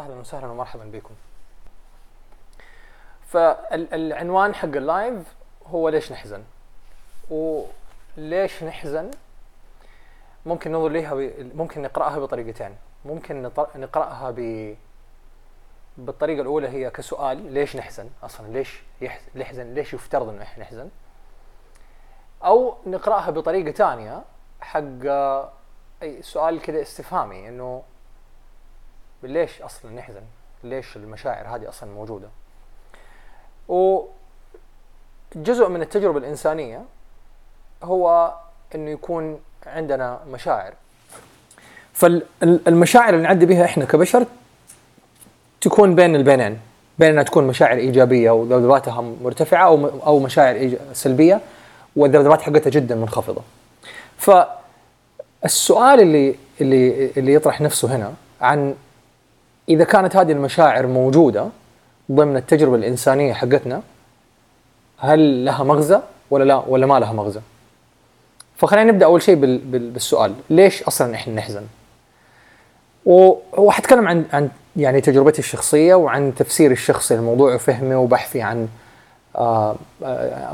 أهلا وسهلا ومرحبا بكم. فالعنوان حق اللايف هو ليش نحزن؟ وليش نحزن؟ ممكن ننظر لها ب... ممكن نقرأها بطريقتين. ممكن نط- نقرأها ب بالطريقة الأولى هي كسؤال ليش نحزن؟ أصلا ليش يحز... نحزن؟ ليش يفترض إنه إحنا نحزن؟ أو نقرأها بطريقة ثانية حق أي سؤال كذا استفهامي إنه ليش أصلا نحزن؟ ليش المشاعر هذه أصلا موجودة؟ وجزء من التجربة الإنسانية هو إنه يكون عندنا مشاعر. فالمشاعر اللي نعدي بها إحنا كبشر تكون بين البينين، بين انها تكون مشاعر إيجابية وذبذباتها مرتفعة أو أو مشاعر سلبية والذبذبات حقتها جدا منخفضة. فالسؤال اللي اللي اللي يطرح نفسه هنا عن إذا كانت هذه المشاعر موجودة ضمن التجربة الإنسانية حقتنا هل لها مغزى ولا لا ولا ما لها مغزى؟ فخلينا نبدأ أول شيء بال بال بالسؤال ليش أصلا إحنا نحزن؟ وحتكلم عن عن يعني تجربتي الشخصية وعن تفسيري الشخصي للموضوع وفهمي وبحثي عن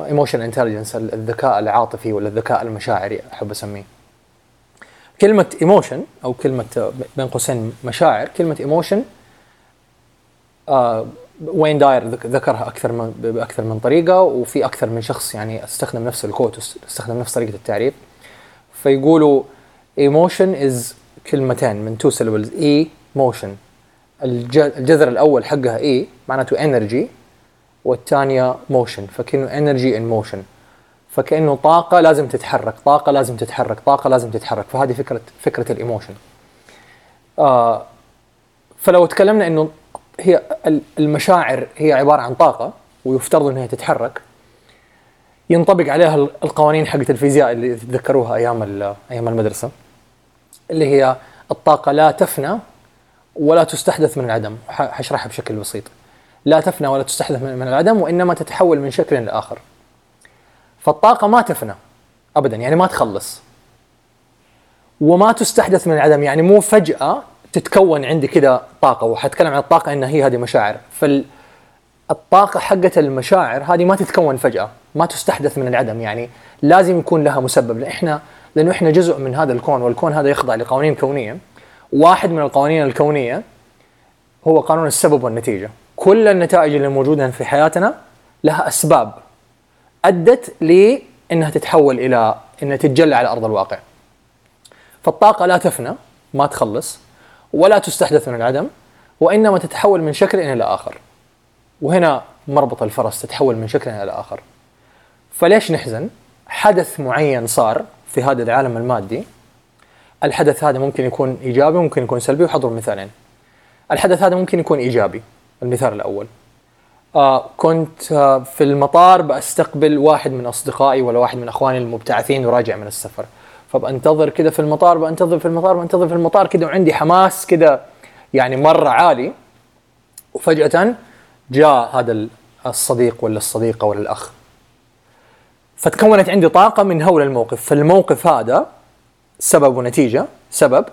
emotion intelligence الذكاء العاطفي ولا الذكاء المشاعري أحب أسميه. كلمة emotion أو كلمة آه، بين قوسين مشاعر، كلمة emotion آه وين داير ذك- ذكرها أكثر من بأكثر من طريقة وفي أكثر من شخص يعني استخدم نفس ال quote استخدم نفس طريقة التعريف. فيقولوا emotion is كلمتين من two syllables e motion الجذر الأول حقها e معناته energy والثانية motion فكأنه energy in motion فكأنه طاقة لازم تتحرك طاقة لازم تتحرك طاقة لازم تتحرك. فهذه فكره فكرة ال emotion آه فلو تكلمنا إنه هي ال- المشاعر هي عبارة عن طاقة ويفترض إنها تتحرك. ينطبق عليها ال- القوانين حقت الفيزياء اللي تتذكروها أيام أيام المدرسة اللي هي الطاقة لا تفنى ولا تستحدث من العدم. حشرحها بشكل بسيط. لا تفنى ولا تستحدث من العدم وإنما تتحول من شكل لاخر فالطاقة ما تفنى أبدا يعني ما تخلص. وما تستحدث من العدم يعني مو فجأة تتكون عندي كده طاقة وحتكلم عن الطاقة إن هي هذه مشاعر. فالطاقة حقة المشاعر هذه ما تتكون فجأة ما تستحدث من العدم يعني لازم يكون لها مسبب. لأن إحنا لأنه إحنا جزء من هذا الكون والكون هذا يخضع لقوانين كونية. واحد من القوانين الكونية هو قانون السبب والنتيجة. كل النتائج اللي موجودة في حياتنا لها أسباب. أدت لإنها تتحول إلى إنها تتجلى على أرض الواقع. فالطاقة لا تفنى ما تخلص. ولا تستحدث من العدم وإنما تتحول من شكل إلى آخر. وهنا مربط الفرس تتحول من شكل إلى آخر. فليش نحزن؟ حدث معين صار في هذا العالم المادي الحدث هذا ممكن يكون إيجابي ممكن يكون سلبي وحضر مثالين. الحدث هذا ممكن يكون إيجابي المثال الأول. آه كنت آه في المطار بستقبل واحد من أصدقائي ولا واحد من أخواني المبتعثين وراجع من السفر فبنتظر كده في المطار بنتظر في المطار بنتظر في المطار كده وعندي حماس كده يعني مرة عالي وفجأة جاء هذا الصديق ولا الصديقة ولا الأخ فتكونت عندي طاقة من هول الموقف فالموقف هذا سبب ونتيجة سبب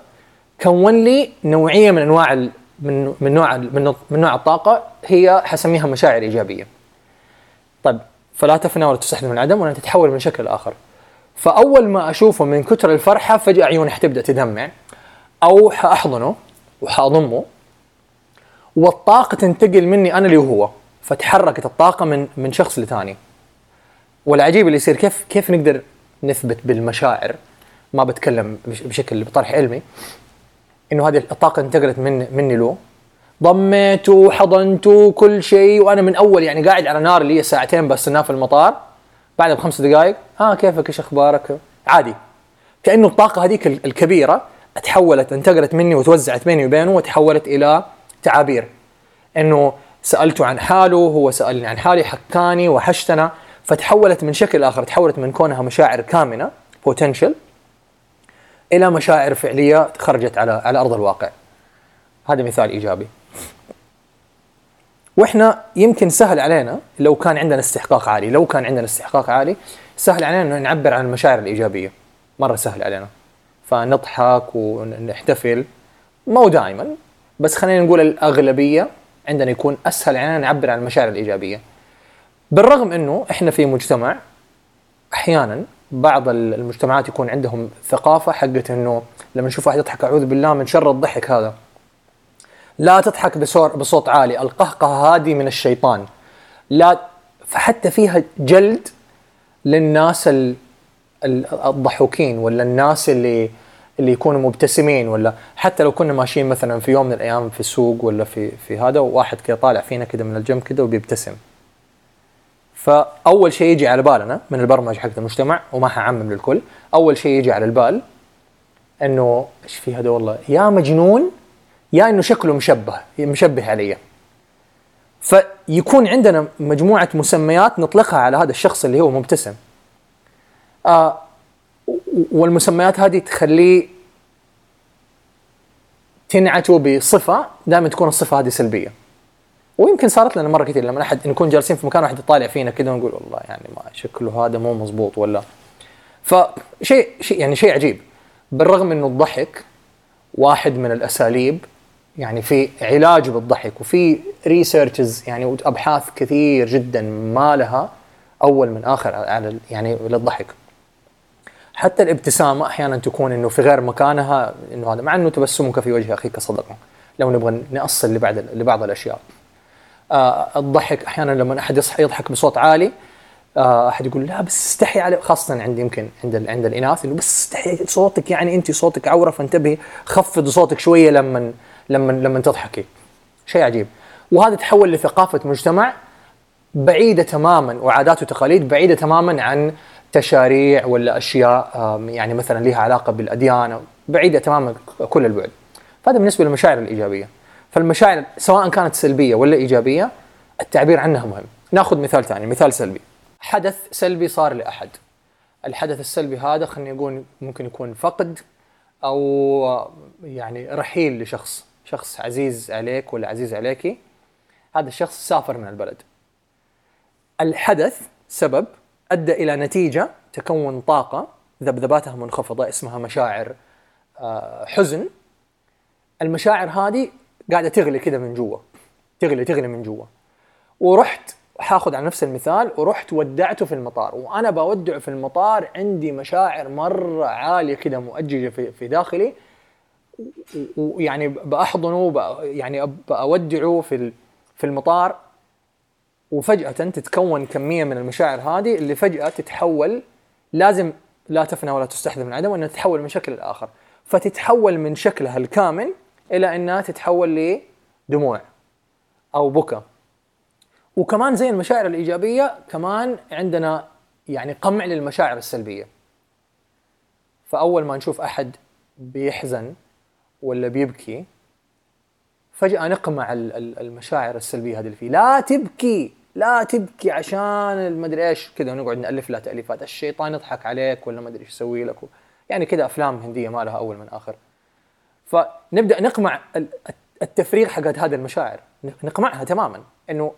كون لي نوعية من أنواع من من نوع من نوع الطاقة هي حسميها مشاعر إيجابية. طيب فلا تفنى ولا تستحدث من العدم ولا تتحول من شكل اخر. فأول ما أشوفه من كثر الفرحة فجأة عيوني حتبدأ تدمع. أو حأحضنه وحأضمه والطاقة تنتقل مني أنا اللي هو فتحركت الطاقة من من شخص لثاني. والعجيب اللي يصير كيف كيف نقدر نثبت بالمشاعر؟ ما بتكلم بش- بشكل بطرح علمي. إنه هذه الطاقة انتقلت من مني له ضميته حضنته كل شيء وأنا من أول يعني قاعد على نار هي ساعتين بستناه في المطار. بعد بخمس دقائق آه كيفك إيش أخبارك عادي كأنه الطاقة هذيك ال- الكبيرة تحولت انتقلت مني وتوزعت بيني وبينه وتحولت إلى تعابير إنه سالته عن حاله هو سألني عن حالي حكاني وحشتنا فتحولت من شكل آخر تحولت من كونها مشاعر كامنة بوتنشل إلى مشاعر فعلية خرجت على على أرض الواقع. هذا مثال إيجابي. وإحنا يمكن سهل علينا لو كان عندنا استحقاق عالي، لو كان عندنا استحقاق عالي سهل علينا إنه نعبر عن المشاعر الإيجابية. مرة سهل علينا. فنضحك ونحتفل مو دائما بس خلينا نقول الأغلبية عندنا يكون أسهل علينا نعبر عن المشاعر الإيجابية بالرغم إنه إحنا في مجتمع أحيانا بعض المجتمعات يكون عندهم ثقافة حقت إنه لما نشوف واحد يضحك أعوذ بالله من شر الضحك هذا لا تضحك بصوت عالي. القهقه هذه من الشيطان. لا فحتى فيها جلد للناس الضحوكين ولا الناس اللي اللي يكونوا مبتسمين ولا حتى لو كنا ماشيين مثلا في يوم من الأيام في السوق ولا في في هذا وواحد كذا طالع فينا كذا من الجنب كذا وبيبتسم. فأول شيء يجي على بالنا من البرمجة حقت المجتمع وما حعمم للكل. أول شيء يجي على البال إنه إيش في هذا والله؟ يا مجنون يا إنه شكله مشبه مشبه علي. فيكون عندنا مجموعة مسميات نطلقها على هذا الشخص اللي هو مبتسم. آه والمسميات هذه تخليه تنعته بصفة دائما تكون الصفة هذه سلبية. ويمكن صارت لنا مرة كثير لما احد نكون جالسين في مكان واحد يطالع فينا كذا ونقول والله يعني ما شكله هذا مو مزبوط ولا. فشيء شيء يعني شيء عجيب. بالرغم إنه الضحك واحد من الأساليب يعني في علاج بالضحك وفي ريسيرشز يعني وابحاث كثير جدا ما لها أول من آخر على يعني للضحك. حتى الابتسامة أحيانا تكون إنه في غير مكانها إنه هذا مع إنه تبسمك في وجه أخيك صدقه لو نبغى نأصل لبعض لبعض الأشياء. آه الضحك أحيانا لما أحد يصحى يضحك بصوت عالي آه أحد يقول لا بس استحي على خاصة عندي يمكن عند عند الإناث إنه بس استحي صوتك يعني أنت صوتك عورة فانتبهي خفض صوتك شوية لما لما لما تضحكي شيء عجيب وهذا تحول لثقافة مجتمع بعيدة تماما وعادات وتقاليد بعيدة تماما عن تشاريع ولا أشياء يعني مثلا لها علاقة بالأديان بعيدة تماما كل البعد. فهذا بالنسبة للمشاعر الإيجابية. فالمشاعر سواء كانت سلبية ولا إيجابية التعبير عنها مهم. ناخذ مثال ثاني، مثال سلبي. حدث سلبي صار لأحد. الحدث السلبي هذا خلينا نقول ممكن يكون فقد أو يعني رحيل لشخص، شخص عزيز عليك ولا عزيز عليكي. هذا الشخص سافر من البلد. الحدث سبب أدى إلى نتيجة تكون طاقة ذبذباتها منخفضه اسمها مشاعر آه، حزن المشاعر هذه قاعدة تغلي كذا من جوا تغلي تغلي من جوا ورحت حاخذ على نفس المثال ورحت ودعته في المطار وأنا بودعه في المطار عندي مشاعر مرة عالية كذا مؤججة في داخلي ويعني بأحضنه يعني بودعه في في المطار وفجأة تتكون كمية من المشاعر هذه اللي فجأة تتحول لازم لا تفنى ولا تستحدث من عدم وإنها تتحول من شكل لاخر فتتحول من شكلها الكامل إلى إنها تتحول لدموع أو بكى وكمان زي المشاعر الإيجابية كمان عندنا يعني قمع للمشاعر السلبية. فأول ما نشوف أحد بيحزن ولا بيبكي فجأة نقمع المشاعر السلبية هذه اللي فيه. لا تبكي لا تبكي عشان المدري إيش كذا ونقعد نألف لها تأليفات. الشيطان يضحك عليك ولا ما أدري إيش يسوي لك يعني كذا أفلام هندية ما لها أول من آخر. فنبدأ نقمع التفريغ حقت هذه المشاعر. نقمعها تماما. إنه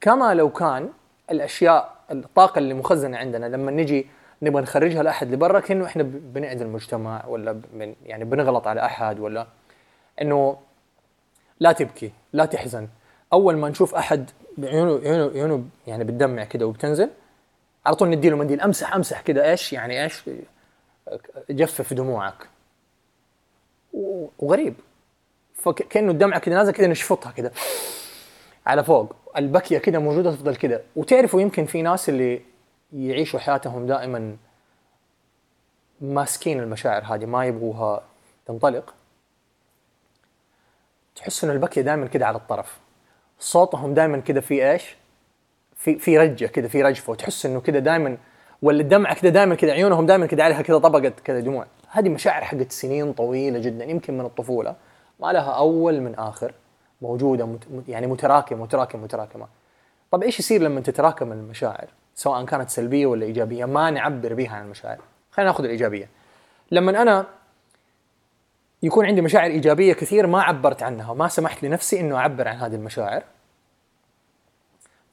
كما لو كان الأشياء الطاقة اللي مخزنة عندنا لما نجي نبغى نخرجها لأحد لبرا كأنه إحنا بنعدي المجتمع ولا من يعني بنغلط على أحد ولا إنه لا تبكي لا تحزن. أول ما نشوف أحد عيونه عيونه عيونه يعني بتدمع كده وبتنزل على طول نديله منديل امسح أمسح كده إيش؟ يعني إيش؟ جفف دموعك. وغريب. فكانه الدمعة كده نازلة كده نشفطها كده على فوق. البكية كده موجودة تفضل كده. وتعرفوا يمكن في ناس اللي يعيشوا حياتهم دائما ماسكين المشاعر هذه ما يبغوها تنطلق. تحس ان البكيه دائما كده على الطرف. صوتهم دائما كذا في إيش؟ في في رجة كذا في رجفه. وتحس إنه كذا دائما ولا الدمعه كذا دائما كذا عيونهم دائما كذا عليها كذا طبقة كذا دموع. هذه مشاعر حقت سنين طويلة جدا يمكن من الطفولة. ما لها أول من آخر موجودة مت يعني متراكمة متراكمة متراكمة. طب إيش يصير لما تتراكم المشاعر؟ سواء كانت سلبية ولا إيجابية ما نعبر بها عن المشاعر. خلينا نأخذ الإيجابية. لما أنا يكون عندي مشاعر إيجابية كثير ما عبرت عنها وما سمحت لنفسي إنه أعبر عن هذه المشاعر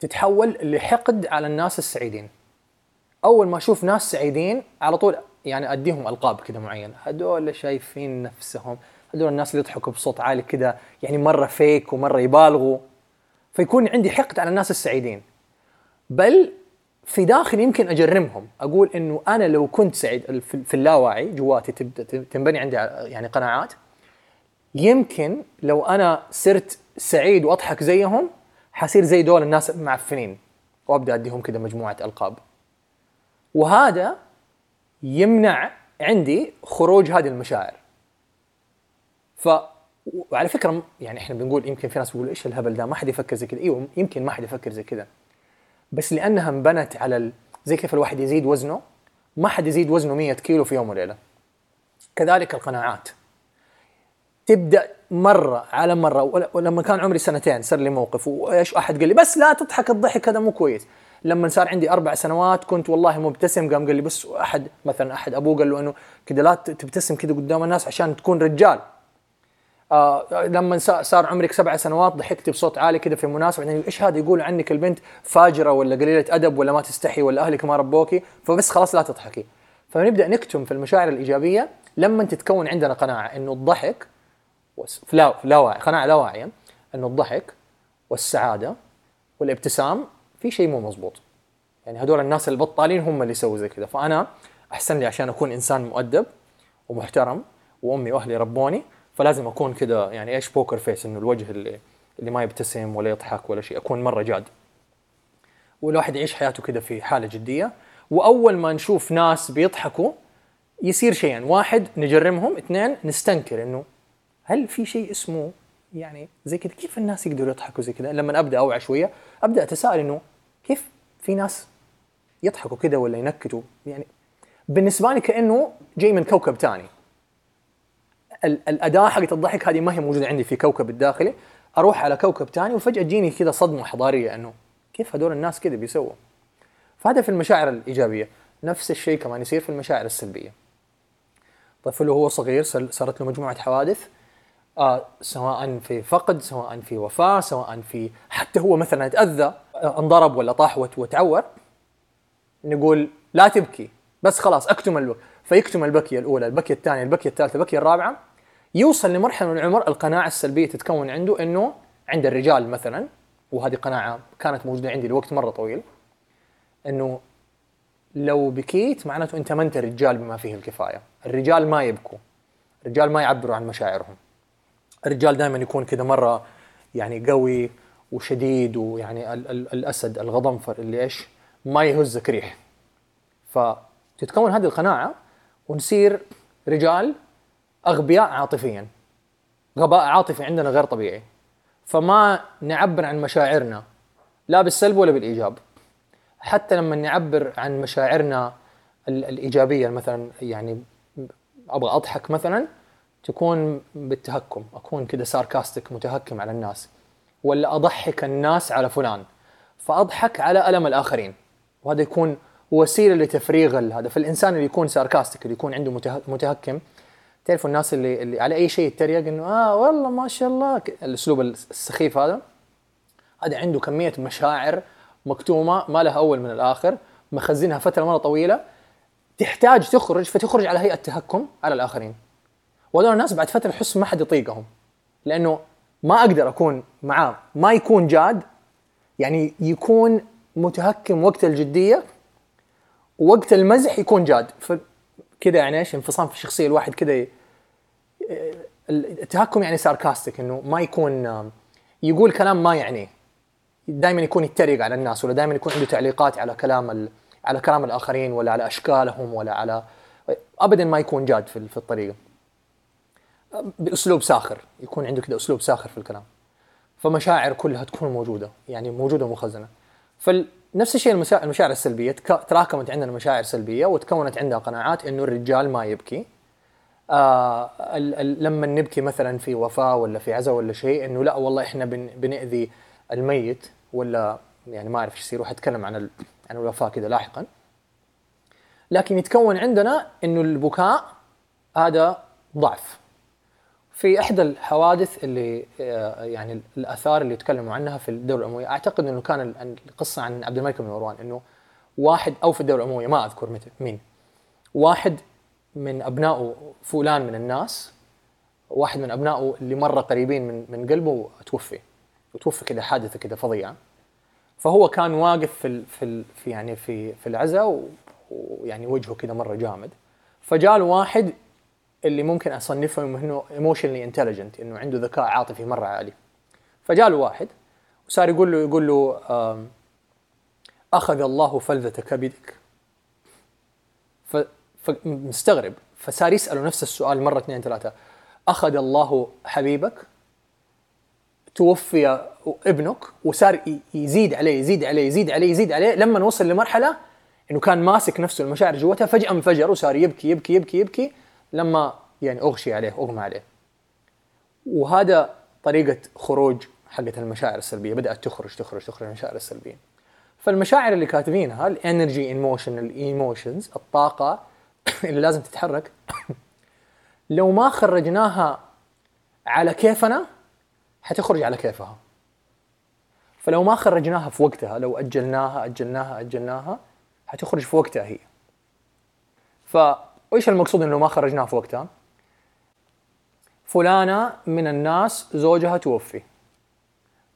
تتحول لحقد على الناس السعيدين. أول ما أشوف ناس سعيدين على طول يعني أديهم ألقاب كذا معينة. هذول شايفين نفسهم هذول الناس اللي يضحكوا بصوت عالي كذا يعني مرة فيك ومرة يبالغوا. فيكون عندي حقد على الناس السعيدين. بل في داخلي يمكن أجرمهم. أقول إنه أنا لو كنت سعيد في اللاواعي جواتي تبدا تنبني عندي يعني قناعات يمكن لو أنا صرت سعيد وأضحك زيهم حصير زي دول الناس المعفنين وأبدأ أديهم كذا مجموعة ألقاب. وهذا يمنع عندي خروج هذه المشاعر. ف وعلى فكرة يعني إحنا بنقول يمكن في ناس بيقولوا إيش الهبل ده؟ ما حد يفكر زي كذا إيوه يمكن ما حد يفكر زي كذا بس لأنها انبنت على ال... زي كيف الواحد يزيد وزنه ما حد يزيد وزنه 100 كيلو في يوم وليلة. كذلك القناعات. تبدأ مرة على مرة ولما كان عمري سنتين صار لي موقف وإيش أحد قال لي؟ بس لا تضحك الضحك هذا مو كويس. لما صار عندي أربع سنوات كنت والله مبتسم قام قال لي بس احد مثلا أحد أبوه قال له إنه كذا لا تبتسم كذا قدام الناس عشان تكون رجال. آه لما صار عمرك سبع سنوات ضحكتي بصوت عالي كذا في مناسبه يعني إيش هذا يقول عنك البنت فاجرة ولا قليلة أدب ولا ما تستحي ولا أهلك ما ربوكي؟ فبس خلاص لا تضحكي. فنبدأ نكتم في المشاعر الإيجابية. لما تتكون عندنا قناعة إنه الضحك لا لا واعي قناعة لا واعية إنه الضحك والسعادة والابتسام في شيء مو مزبوط يعني هذول الناس البطالين هم اللي يسووا زي كذا. فأنا أحسن لي عشان أكون إنسان مؤدب ومحترم وأمي وأهلي ربوني فلازم أكون كذا يعني إيش بوكر فيس إنه الوجه اللي اللي ما يبتسم ولا يضحك ولا شيء أكون مرة جاد. والواحد يعيش حياته كذا في حالة جدية وأول ما نشوف ناس بيضحكوا يصير شيئين واحد نجرمهم اثنين نستنكر إنه هل في شيء اسمه يعني زي كذا كيف الناس يقدروا يضحكوا زي كذا لما أبدأ أوعى شوية أبدأ أتساءل إنه كيف في ناس يضحكوا كذا ولا ينكتوا؟ يعني بالنسبة لي كأنه جاي من كوكب ثاني الأداة حقت الضحك هذه ما هي موجودة عندي في كوكب الداخلي. أروح على كوكب ثاني وفجأة تجيني كذا صدمة حضارية إنه كيف هذول الناس كذا بيسووا؟ فهذا في المشاعر الإيجابية. نفس الشيء كمان يصير في المشاعر السلبية. طفل وهو صغير صارت له مجموعة حوادث. آه سواء في فقد سواء في وفاة سواء في حتى هو مثلا تاذى انضرب ولا طاح وتعور. نقول لا تبكي بس خلاص أكتم البكي فيكتم البكيه الأولى البكيه الثانية البكيه الثالثه البكيه الرابعة يوصل لمرحلة من العمر القناعة السلبية تتكون عنده إنه عند الرجال مثلا وهذه قناعة كانت موجودة عندي لوقت مرة طويل إنه لو بكيت معناته أنت ما أنت رجال بما فيه الكفاية، الرجال ما يبكوا، الرجال ما يعبروا عن مشاعرهم. الرجال دائما يكون كذا مرة يعني قوي وشديد ويعني ال ال الأسد الغضنفر اللي إيش؟ ما يهزك ريح. فتتكون هذه القناعة ونصير رجال أغبياء عاطفيا. غباء عاطفي عندنا غير طبيعي. فما نعبر عن مشاعرنا لا بالسلب ولا بالإيجاب. حتى لما نعبر عن مشاعرنا الإيجابية مثلا يعني أبغى أضحك مثلا تكون بالتهكم. أكون كذا ساركاستيك متهكم على الناس. ولا أضحك الناس على فلان. فأضحك على ألم الآخرين. وهذا يكون وسيله لتفريغ هذا. فالإنسان اللي يكون ساركاستيك اللي يكون عنده متهكم تعرفوا الناس اللي, اللي على أي شيء يتريق إنه آه والله ما شاء الله. الأسلوب السخيف هذا. هذا عنده كمية مشاعر مكتومة ما لها أول من الآخر مخزنها فترة مرة طويلة. تحتاج تخرج فتخرج على هيئة تهكم على الآخرين. وهذول الناس بعد فترة تحس ما حد يطيقهم. لأنه ما أقدر أكون معاه. ما يكون جاد. يعني يكون متهكم وقت الجدية. ووقت المزح يكون جاد. كذا يعني إيش انفصام في الشخصية الواحد كذا التهكم يعني ساركاستيك إنه ما يكون يقول كلام ما يعنيه دائما يكون يتريق على الناس ولا دائما يكون عنده تعليقات على كلام على كلام الآخرين ولا على أشكالهم ولا على ابدا ما يكون جاد في, في الطريقة. بأسلوب ساخر يكون عنده كذا أسلوب ساخر في الكلام. فمشاعر كلها تكون موجودة يعني موجودة مخزنه فنفس الشيء المشاعر السلبية. تراكمت عندنا مشاعر سلبيه وتكونت عندها قناعات إنه الرجال ما يبكي. آه لما نبكي مثلا في وفاة ولا في عزاء ولا شيء إنه لا والله إحنا بن بنأذي الميت ولا يعني ما أعرف إيش يصير وحتكلم عن عن الوفاة كذا لاحقا. لكن يتكون عندنا إنه البكاء هذا ضعف. في إحدى الحوادث اللي آه، يعني الآثار اللي تكلموا عنها في الدولة الأموية أعتقد إنه كان القصة عن عبد الملك بن مروان إنه واحد أو في الدولة الأموية ما أذكر مين. واحد من أبنائه فلان من الناس واحد من أبنائه اللي مره قريبين من من قلبه توفي وتوفي كذا حادثة كذا فظيعة. فهو كان واقف في ال في ال في يعني في في العزاء ويعني وجهه كذا مرة جامد. فجاء واحد اللي ممكن أصنفه إنه emotionally intelligent إنه عنده ذكاء عاطفي مرة عالي. فجاء له واحد وصار يقول له يقول له أخذ الله فلذة كبدك فمستغرب فصار يسأله نفس السؤال مرة اثنين ثلاثة. أخذ الله حبيبك؟ توفي ابنك؟ وصار يزيد عليه يزيد عليه يزيد عليه يزيد عليه لما وصل لمرحلة إنه كان ماسك نفسه المشاعر جوتها فجأة انفجر وصار يبكي يبكي يبكي يبكي. لما يعني أغشي عليه أغمى عليه. وهذا طريقة خروج حقه المشاعر السلبية. بدأت تخرج تخرج تخرج المشاعر السلبية. فالمشاعر اللي كاتبينها ال energy emotion ال emotions الطاقة اللي لازم تتحرك لو ما خرجناها على كيفنا حتخرج على كيفها. فلو ما خرجناها في وقتها لو أجلناها أجلناها أجلناها حتخرج في وقتها هي. فايش المقصود إنه ما خرجناها في وقتها؟ فلانة من الناس زوجها توفي.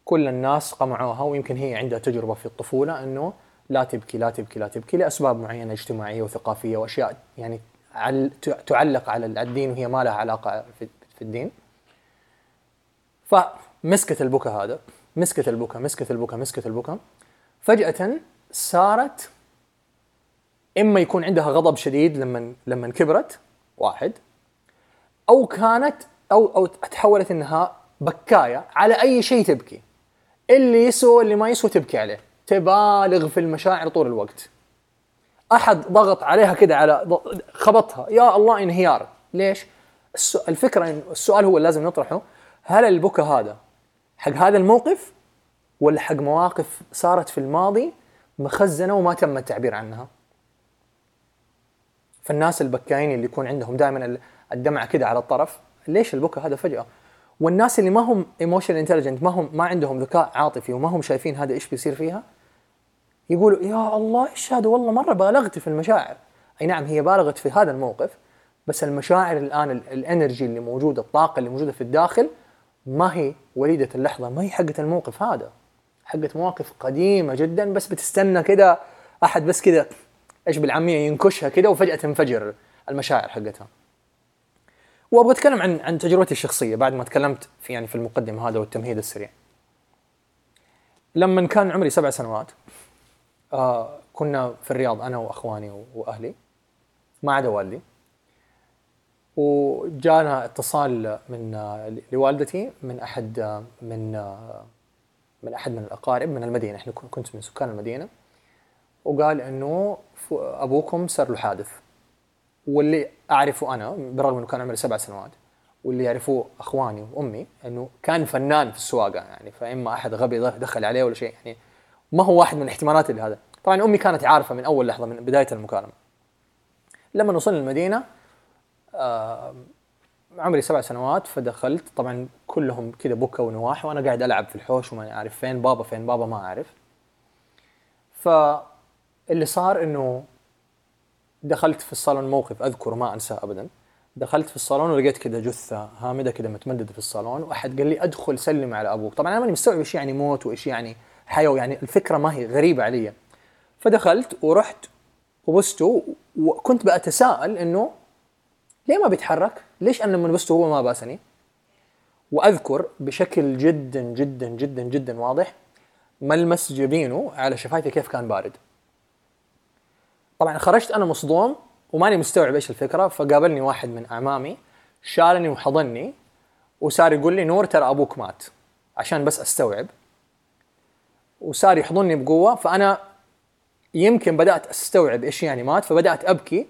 كل الناس قمعوها ويمكن هي عندها تجربة في الطفولة إنه لا تبكي لا تبكي لا تبكي لأسباب معينة اجتماعية وثقافية وأشياء يعني تعلق على الدين وهي ما لها علاقة في الدين. فمسكت البكا هذا مسكت البكا مسكت البكا مسكت البكا. فجأة صارت إما يكون عندها غضب شديد لما لما كبرت واحد. أو كانت أو أو تحولت إنها بكاية على أي شيء تبكي. اللي يسوى اللي ما يسوى تبكي عليه. تبالغ في المشاعر طول الوقت. أحد ضغط عليها كده على خبطها. يا الله انهيار. ليش؟ الفكرة السؤال هو اللي لازم نطرحه. هل البكا هذا حق هذا الموقف ولا حق مواقف صارت في الماضي مخزنة وما تم التعبير عنها؟ فالناس البكاين اللي يكون عندهم دائما الدمعة كده على الطرف ليش البكا هذا فجأة؟ والناس اللي ما هم emotion intelligent ما هم ما عندهم ذكاء عاطفي وما هم شايفين هذا إيش بيصير فيها يقولوا يا الله إيش هذا؟ والله مرة بالغت في المشاعر. أي نعم هي بالغت في هذا الموقف بس المشاعر الآن الانرجي اللي موجودة الطاقة اللي موجودة في الداخل ما هي وليدة اللحظة ما هي حقة الموقف هذا. حقة مواقف قديمة جدا بس بتستنى كده أحد بس كده إيش بالعاميه ينكشها كده وفجأة تنفجر المشاعر حقتها. وأبغى أتكلم عن عن تجربتي الشخصية بعد ما تكلمت في يعني في المقدمة هذا والتمهيد السريع. لما كان عمري سبع سنوات آه كنا في الرياض أنا وأخواني وأهلي ما عدا والدي. وجانا اتصال من لوالدتي من أحد من من أحد من الأقارب من المدينة. إحنا كنت من سكان المدينة. وقال إنه أبوكم صار له حادث. واللي أعرفه أنا بالرغم إنه كان عمري سبع سنوات واللي يعرفوه أخواني وأمي إنه كان فنان في السواقة يعني فإما أحد غبي دخل عليه ولا شيء يعني ما هو واحد من الاحتمالات اللي هذا طبعا أمي كانت عارفة من أول لحظة من بداية المكالمة. لما وصلنا المدينة آه عمري سبع سنوات فدخلت طبعا كلهم كذا بكى ونواح وأنا قاعد ألعب في الحوش وما أعرف فين بابا فين بابا ما أعرف. فاللي صار إنه دخلت في الصالون موقف اذكر ما أنساه ابدا دخلت في الصالون ولقيت كذا جثة هامدة كذا متمددة في الصالون واحد قال لي أدخل سلم على أبوك طبعا أنا ماني مستوعب إيش يعني موت وإيش يعني حياه يعني الفكرة ما هي غريبة علي فدخلت ورحت وبسته وكنت بتساءل إنه ليه ما بيتحرك؟ ليش أنا لما بسته هو ما باسني؟ وأذكر بشكل جدا جدا جدا جدا واضح ملمس جبينه على شفايفي كيف كان بارد. طبعا خرجت أنا مصدوم وماني مستوعب إيش الفكرة فقابلني واحد من أعمامي شالني وحضني وصار يقول لي نور ترى أبوك مات عشان بس أستوعب. وصار يحضني بقوة فأنا يمكن بدأت أستوعب إيش يعني مات فبدأت أبكي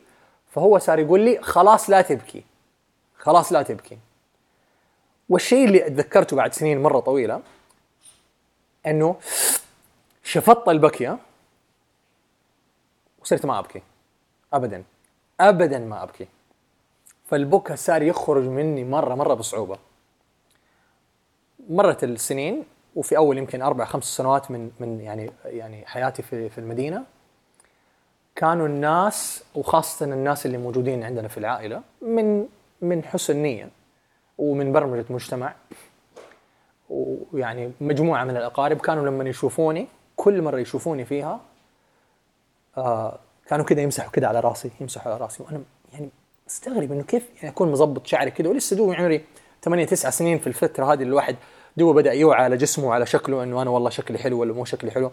فهو صار يقول لي خلاص لا تبكي خلاص لا تبكي. والشيء اللي أتذكرته بعد سنين مرة طويلة إنه شفطت البكية وصرت ما أبكي. ابدا. ابدا ما أبكي. فالبكا صار يخرج مني مرة مرة بصعوبة. مرت السنين وفي أول يمكن أربع خمس سنوات من من يعني يعني حياتي في في المدينة كانوا الناس وخاصة الناس اللي موجودين عندنا في العائلة من من حسن نية ومن برمجة مجتمع ويعني مجموعة من الأقارب كانوا لما يشوفوني كل مرة يشوفوني فيها آه كانوا كذا يمسحوا كذا على راسي يمسحوا على راسي. وأنا يعني استغرب إنه كيف يعني اكون مظبط شعري كذا ولسه دوبي عمري 8 9 سنين في الفترة هذه الواحد دوبه بدأ يوعى على جسمه وعلى شكله إنه أنا والله شكلي حلو ولا مو شكلي حلو.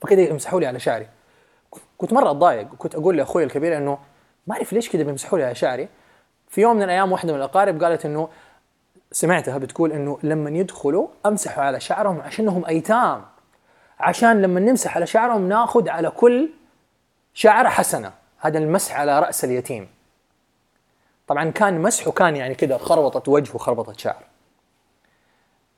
فكذا يمسحوا لي على شعري. كنت مرة أتضايق. كنت أقول لأخوي الكبير إنه ما أعرف ليش كذا بيمسحوا لي على شعري. في يوم من الأيام واحدة من الأقارب قالت إنه سمعتها بتقول إنه لما يدخلوا أمسحوا على شعرهم عشانهم أيتام. عشان لما نمسح على شعرهم ناخذ على كل شعره حسنه هذا المسح على رأس اليتيم. طبعا كان مسح وكان يعني كذا خربطة وجه وخربطة شعر.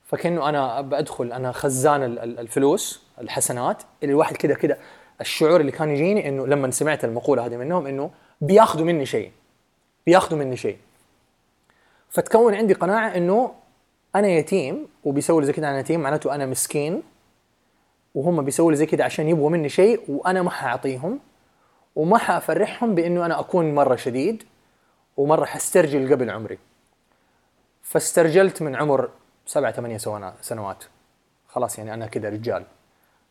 فكأنه أنا بدخل أنا خزان الفلوس الحسنات اللي الواحد كذا كذا الشعور اللي كان يجيني إنه لما سمعت المقولة هذه منهم إنه بياخذوا مني شيء. بياخذوا مني شيء. فتكون عندي قناعة إنه أنا يتيم وبيسوي زي كذا أنا يتيم معناته أنا مسكين وهم بيسووا لي زي كذا عشان يبغوا مني شيء وأنا ما حأعطيهم. وما حافرحهم بإنه أنا أكون مرة شديد ومرة حسترجل قبل عمري. فاسترجلت من عمر سبعة ثمانية سنوات. خلاص يعني أنا كذا رجال.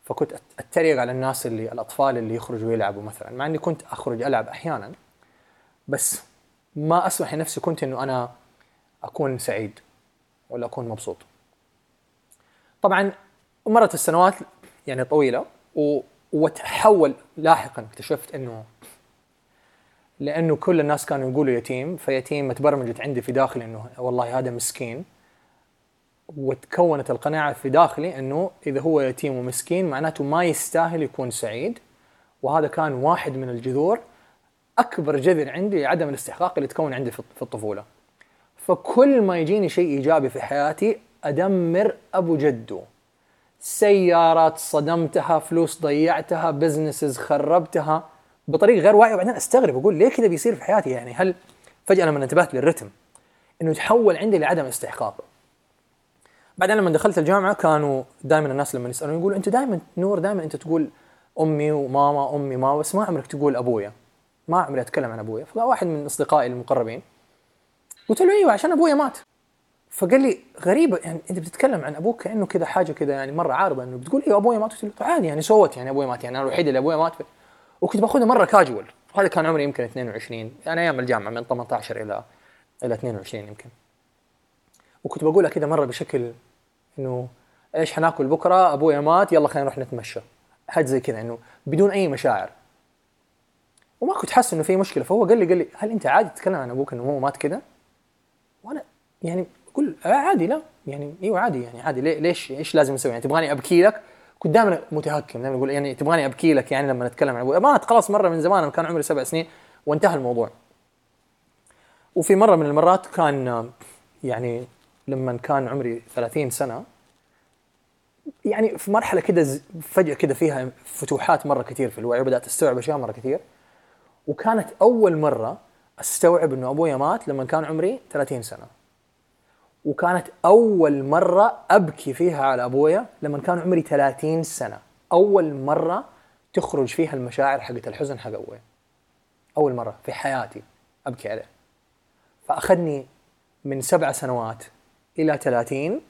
فكنت أتريق على الناس اللي الأطفال اللي يخرجوا يلعبوا مثلا مع إني كنت أخرج ألعب أحيانا. بس ما اسمح لنفسي كنت إنه أنا أكون سعيد ولا أكون مبسوط. طبعا مرت السنوات يعني طويلة و... وتحول لاحقا اكتشفت إنه لأنه كل الناس كانوا يقولوا يتيم فيتيم تبرمجت عندي في داخلي إنه والله هذا مسكين. وتكونت القناعة في داخلي إنه إذا هو يتيم ومسكين معناته ما يستاهل يكون سعيد. وهذا كان واحد من الجذور أكبر جذر عندي عدم الاستحقاق اللي تكون عندي في الطفولة. فكل ما يجيني شيء إيجابي في حياتي أدمر أبو جدو سيارات صدمتها فلوس ضيعتها بزنسز خربتها بطريقه غير واعيه وبعدين أستغرب أقول ليه كذا بيصير في حياتي؟ يعني هل فجأة لما انتبهت للرتم إنه يتحول عندي لعدم استحقاق؟ بعدين لما دخلت الجامعة كانوا دائما الناس لما يسألوني يقولوا أنت دائما نور دائما أنت تقول أمي وماما أمي ماما بس ما عمرك تقول أبويا. ما عمري أتكلم عن أبويا. فواحد من أصدقائي المقربين قلت له إيوه عشان أبويا مات. فقال لي غريبة يعني أنت بتتكلم عن أبوك كأنه كذا حاجة كذا يعني مرة عارضه إنه بتقول أيوه أبويا مات؟ قلت عادي يعني سوت يعني أبويا مات يعني أنا الوحيد اللي أبويا مات. وكنت باخذها مرة كاجوال وهذا كان عمري يمكن 22 يعني أيام الجامعة من 18 إلى إلى 22 يمكن. وكنت بقولها كذا مرة بشكل إنه إيش حناكل بكرة؟ أبويا مات يلا خلينا نروح نتمشى. حاجة زي كذا إنه بدون أي مشاعر. وما كنت حاسس إنه في مشكلة فهو قال لي قال لي هل أنت عادي تتكلم عن أبوك إنه هو مات كذا؟ وأنا يعني أقول آه عادي لا. يعني إيوه عادي يعني عادي. ليش إيش لازم أسوي يعني تبغاني أبكي لك؟ كنت دائما متهكم دائما أقول يعني تبغاني أبكي لك يعني لما نتكلم عن مات خلاص مرة من زمان كان عمري سبع سنين وانتهى الموضوع. وفي مرة من المرات كان يعني لما كان عمري 30 سنة يعني في مرحلة كده فجأة كده فيها فتوحات مرة كثير في الوعي وبدأت أستوعب أشياء مرة كثير وكانت أول مرة أستوعب إنه أبويا مات لما كان عمري 30 سنة. وكانت أول مرة أبكي فيها على أبويا لما كان عمري 30 سنة. أول مرة تخرج فيها المشاعر حقت الحزن حق أبويا. أول مرة في حياتي أبكي عليه. فأخذني من سبع سنوات إلى 30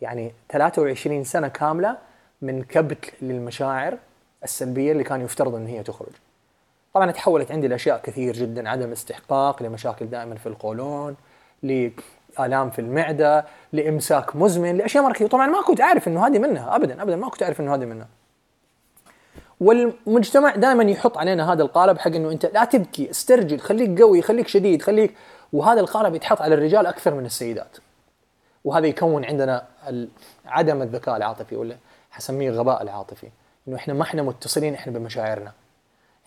يعني 23 سنة كاملة من كبت للمشاعر السلبية اللي كان يفترض إن هي تخرج. طبعا تحولت عندي لأشياء كثير جدا عدم استحقاق لمشاكل دائما في القولون لآلام في المعدة لإمساك مزمن لأشياء مره كثير طبعا ما كنت اعرف إنه هذه منها ابدا ابدا ما كنت اعرف إنه هذه منها. والمجتمع دائما يحط علينا هذا القالب حق إنه أنت لا تبكي استرجل خليك قوي خليك شديد خليك. وهذا القالب يتحط على الرجال أكثر من السيدات. وهذا يكون عندنا عدم الذكاء العاطفي ولا حسميه الغباء العاطفي. إنه إحنا ما إحنا متصلين إحنا بمشاعرنا.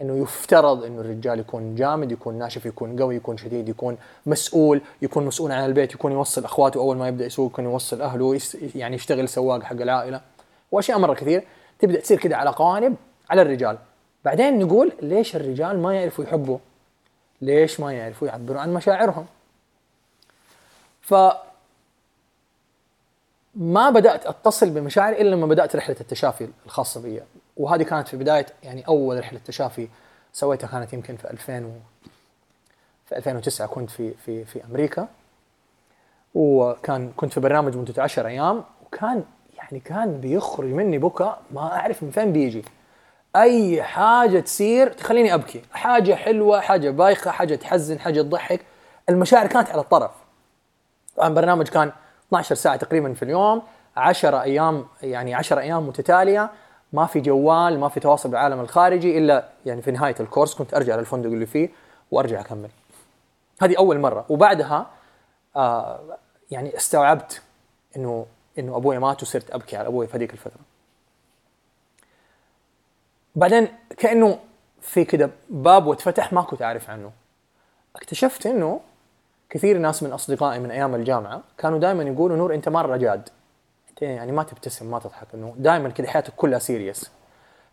إنه يفترض إنه الرجال يكون جامد يكون ناشف يكون قوي يكون شديد يكون مسؤول يكون مسؤول عن البيت يكون يوصل أخواته أول ما يبدأ يسوق يكون يوصل أهله يعني يشتغل سواق حق العائلة. وأشياء مرة كثير تبدأ تصير كده على قوانب على الرجال. بعدين نقول ليش الرجال ما يعرفوا يحبوا؟ ليش ما يعرفوا يعبروا عن مشاعرهم؟ ف ما بدأت أتصل بمشاعري إلا لما بدأت رحلة التشافي الخاصة بي. وهذه كانت في بداية يعني أول رحلة تشافي سويتها كانت يمكن في 2000 و في 2009 كنت في في في أمريكا. وكان كنت في برنامج مدته 10 أيام وكان يعني كان بيخرج مني بكاء ما أعرف من فين بيجي. أي حاجة تصير تخليني أبكي. حاجة حلوة حاجة بايخة حاجة تحزن حاجة تضحك. المشاعر كانت على الطرف. طبعا برنامج كان 12 ساعة تقريبا في اليوم 10 أيام يعني 10 أيام متتالية. ما في جوال ما في تواصل بالعالم الخارجي إلا يعني في نهاية الكورس كنت أرجع للفندق اللي فيه وأرجع أكمل. هذه أول مرة. وبعدها آه يعني استوعبت إنه إنه أبوي مات وصرت أبكي على أبوي في هذيك الفترة. بعدين كأنه في كده باب واتفتح ما كنت أعرف عنه. اكتشفت إنه كثير ناس من أصدقائي من أيام الجامعة كانوا دائما يقولوا نور أنت مرة جاد. يعني ما تبتسم ما تضحك إنه دائما كذا حياتك كلها سيريس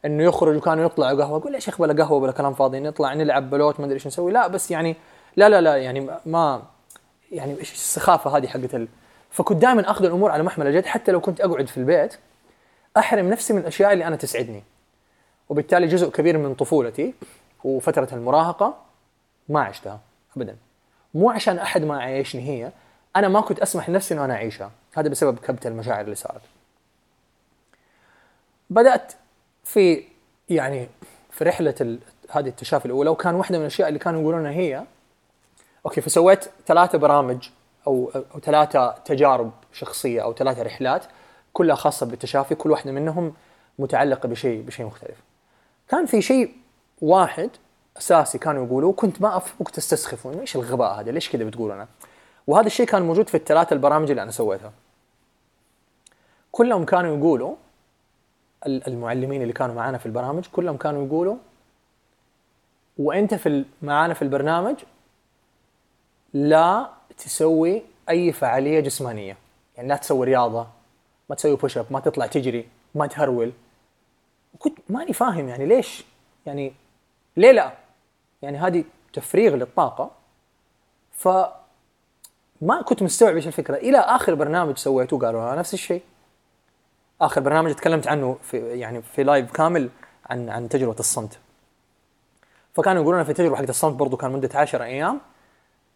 إنه يخرج وكانوا يطلعوا قهوة أقول يا شيخ بلا قهوة بلا كلام فاضي نطلع نلعب بلوت ما أدري إيش نسوي. لا بس يعني لا لا لا يعني ما يعني إيش السخافة هذه حقت ال... فكنت دائما آخذ الأمور على محمل الجد حتى لو كنت أقعد في البيت أحرم نفسي من الاشياء اللي أنا تسعدني. وبالتالي جزء كبير من طفولتي وفترة المراهقة ما عشتها ابدا. مو عشان أحد ما عايشني هي أنا ما كنت أسمح لنفسي إنه أنا أعيشها. هذا بسبب كبت المشاعر اللي صارت. بدأت في يعني في رحلة ال... هذه التشافي الأولى وكان واحدة من الأشياء اللي كانوا يقولونها هي أوكي فسويت ثلاثة برامج أو أو ثلاثة تجارب شخصية أو ثلاثة رحلات كلها خاصة بالتشافي كل واحدة منهم متعلقة بشيء بشيء مختلف. كان في شيء واحد أساسي كانوا يقولوه كنت ما كنت استسخف إيش الغباء هذا؟ ليش كذا بتقولوا أنا وهذا الشيء كان موجود في الثلاثة البرامج اللي أنا سويتها. كلهم كانوا يقولوا المعلمين اللي كانوا معانا في البرامج كلهم كانوا يقولوا وأنت في معانا في البرنامج لا تسوي أي فعالية جسمانية. يعني لا تسوي رياضة ما تسوي بوش اب ما تطلع تجري ما تهرول. كنت ماني فاهم يعني ليش؟ يعني ليه لا؟ يعني هذه تفريغ للطاقة. ف ما كنت مستوعب إيش الفكرة. إلى آخر برنامج سويته قالوا نفس الشيء. آخر برنامج تكلمت عنه في يعني في live كامل عن عن تجربة الصمت. فكانوا يقولون في تجربة حقت الصمت برضو كان مدة 10 أيام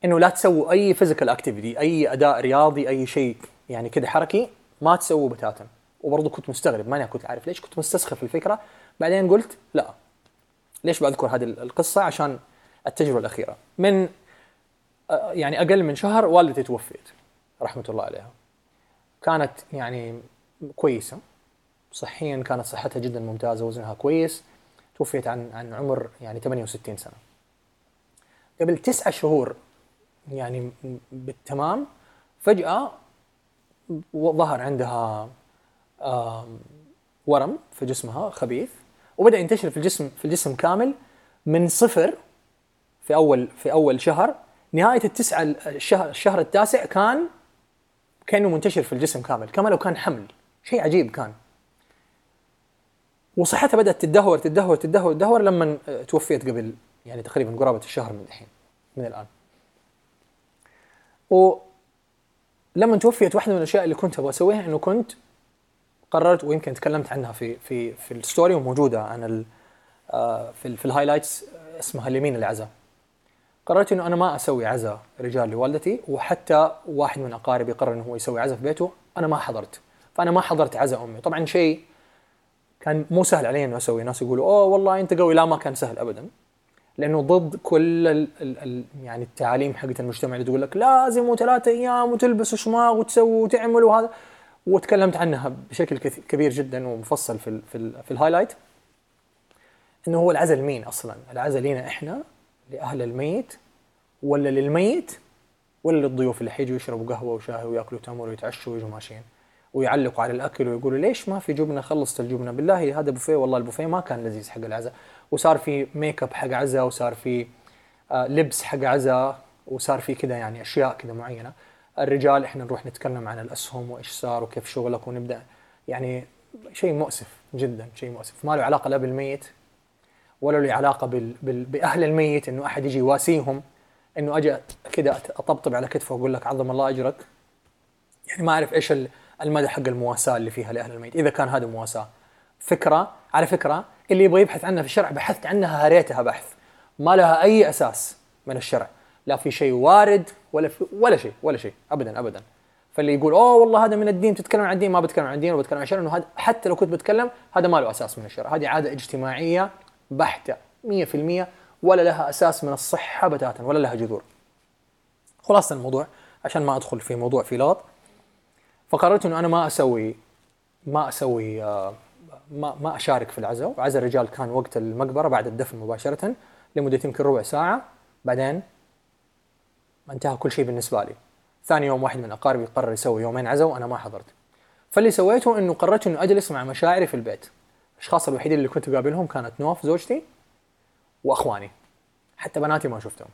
إنه لا تسووا أي physical activity أي أداء رياضي أي شيء يعني كذا حركي ما تسووا بتاتا. وبرضه كنت مستغرب ماني كنت عارف ليش كنت مستسخف الفكرة. بعدين قلت لا. ليش بذكر هذه القصة؟ عشان التجربة الأخيرة. من يعني أقل من شهر والدتي توفيت رحمة الله عليها. كانت يعني كويسة. صحيا كانت صحتها جدا ممتازة وزنها كويس. توفيت عن عن عمر يعني 68 سنة. قبل تسعة شهور يعني بالتمام فجأة ظهر عندها ورم في جسمها خبيث. وبدأ ينتشر في الجسم في الجسم كامل من صفر في أول في أول شهر. نهاية التسعة الشهر الشهر التاسع كان كأنه منتشر في الجسم كامل كما لو كان حمل. شيء عجيب كان. وصحتها بدأت تدهور تدهور تدهور تدهور لما توفيت قبل يعني تقريبا قرابة الشهر من الحين من الآن. ولما توفيت واحدة من الأشياء اللي كنت أبغى أسويها إنه كنت قررت ويمكن تكلمت عنها في في في ال story وموجودة عن ال آه، في في ال highlights اسمها لمين العزاء. قررت إنه أنا ما أسوي عزاء رجال لوالدتي وحتى واحد من أقاربي قرر إنه هو يسوي عزاء في بيته أنا ما حضرت. فأنا ما حضرت عزاء أمي. طبعا شيء كان مو سهل علي انه أسوي. ناس يقولوا أوه والله أنت قوي. لا ما كان سهل ابدا. لأنه ضد كل ال ال ال يعني التعاليم حقت المجتمع اللي تقول لك لازم وثلاثة أيام وتلبس شماغ وتسوي وتعمل وهذا. وتكلمت عنها بشكل كبير جدا ومفصل في ال في, ال في ال highlight إنه هو العزا لمين أصلا؟ العزا لينا إحنا لأهل الميت ولا للميت ولا للضيوف اللي حيجوا يشربوا قهوة وشاي ويأكلوا تمر ويتعشوا ويجوا ماشيين. ويعلقوا على الأكل ويقولوا ليش ما في جبنة خلصت الجبنة. بالله هذا بوفيه والله البوفيه ما كان لذيذ حق العزاء. وصار في ميك اب حق عزاء وصار في آه، لبس حق عزاء وصار في كذا يعني أشياء كذا معينة. الرجال إحنا نروح نتكلم عن الأسهم وإيش صار وكيف شغلك ونبدأ. يعني شيء مؤسف جدا شيء مؤسف. ما له علاقة لا بالميت ولا له علاقة بال... بال... بأهل الميت إنه أحد يجي يواسيهم إنه أجي كذا أطبطب على كتفه وأقول لك عظم الله أجرك. يعني ما أعرف إيش المدى حق المواساة اللي فيها لأهل الميت إذا كان هذا مواساة. فكرة على فكرة اللي يبغى يبحث عنها في الشرع بحثت عنها هريتها بحث. ما لها أي أساس من الشرع. لا في شيء وارد ولا في ولا شيء ولا شيء ابدا ابدا. فاللي يقول أوه والله هذا من الدين تتكلم عن الدين؟ ما بتكلم عن الدين وبتكلم عن الشرع انه هذا حتى لو كنت بتكلم هذا ما له أساس من الشرع. هذه عادة اجتماعية بحتة 100% ولا لها أساس من الصحة بتاتا ولا لها جذور. خلاصة الموضوع عشان ما أدخل في موضوع في لغط فقررت إنه أنا ما أسوي ما أسوي آه، ما ما أشارك في العزاء. وعزاء الرجال كان وقت المقبرة بعد الدفن مباشرة لمدة يمكن ربع ساعة. بعدين انتهى كل شيء بالنسبة لي. ثاني يوم واحد من أقاربي قرر يسوي يومين عزاء وأنا ما حضرت. فاللي سويته إنه قررت إنه أجلس مع مشاعري في البيت. الأشخاص الوحيدين اللي كنت اقابلهم كانت نوف زوجتي وأخواني. حتى بناتي ما شفتهم.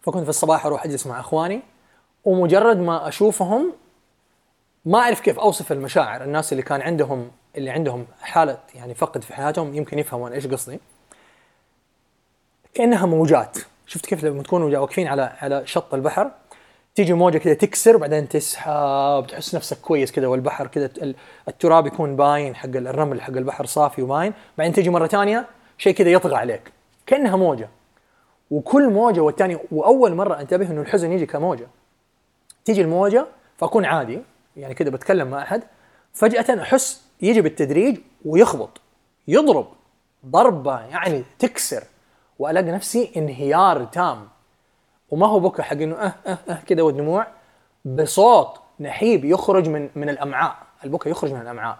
فكنت في الصباح أروح أجلس مع أخواني. ومجرد ما أشوفهم ما أعرف كيف أوصف المشاعر. الناس اللي كان عندهم اللي عندهم حالة يعني فقد في حياتهم يمكن يفهمون إيش قصدي. كأنها موجات. شفت كيف لما تكونوا واقفين على على شط البحر. تيجي موجة كذا تكسر وبعدين تسحب تحس نفسك كويس كذا والبحر كذا التراب يكون باين حق الرمل حق البحر صافي وباين. بعدين تيجي مرة ثانية شيء كذا يطغى عليك. كأنها موجة. وكل موجة والثانيه وأول مرة أنتبه إنه الحزن يجي كموجة. تيجي الموجة فأكون عادي. يعني كذا بتكلم مع أحد فجأة أحس يجي بالتدريج ويخبط يضرب ضربة يعني تكسر وألاقي نفسي انهيار تام. وما هو بكى حق إنه أه أه أه كذا والدموع بصوت نحيب يخرج من من الأمعاء البكا يخرج من الأمعاء.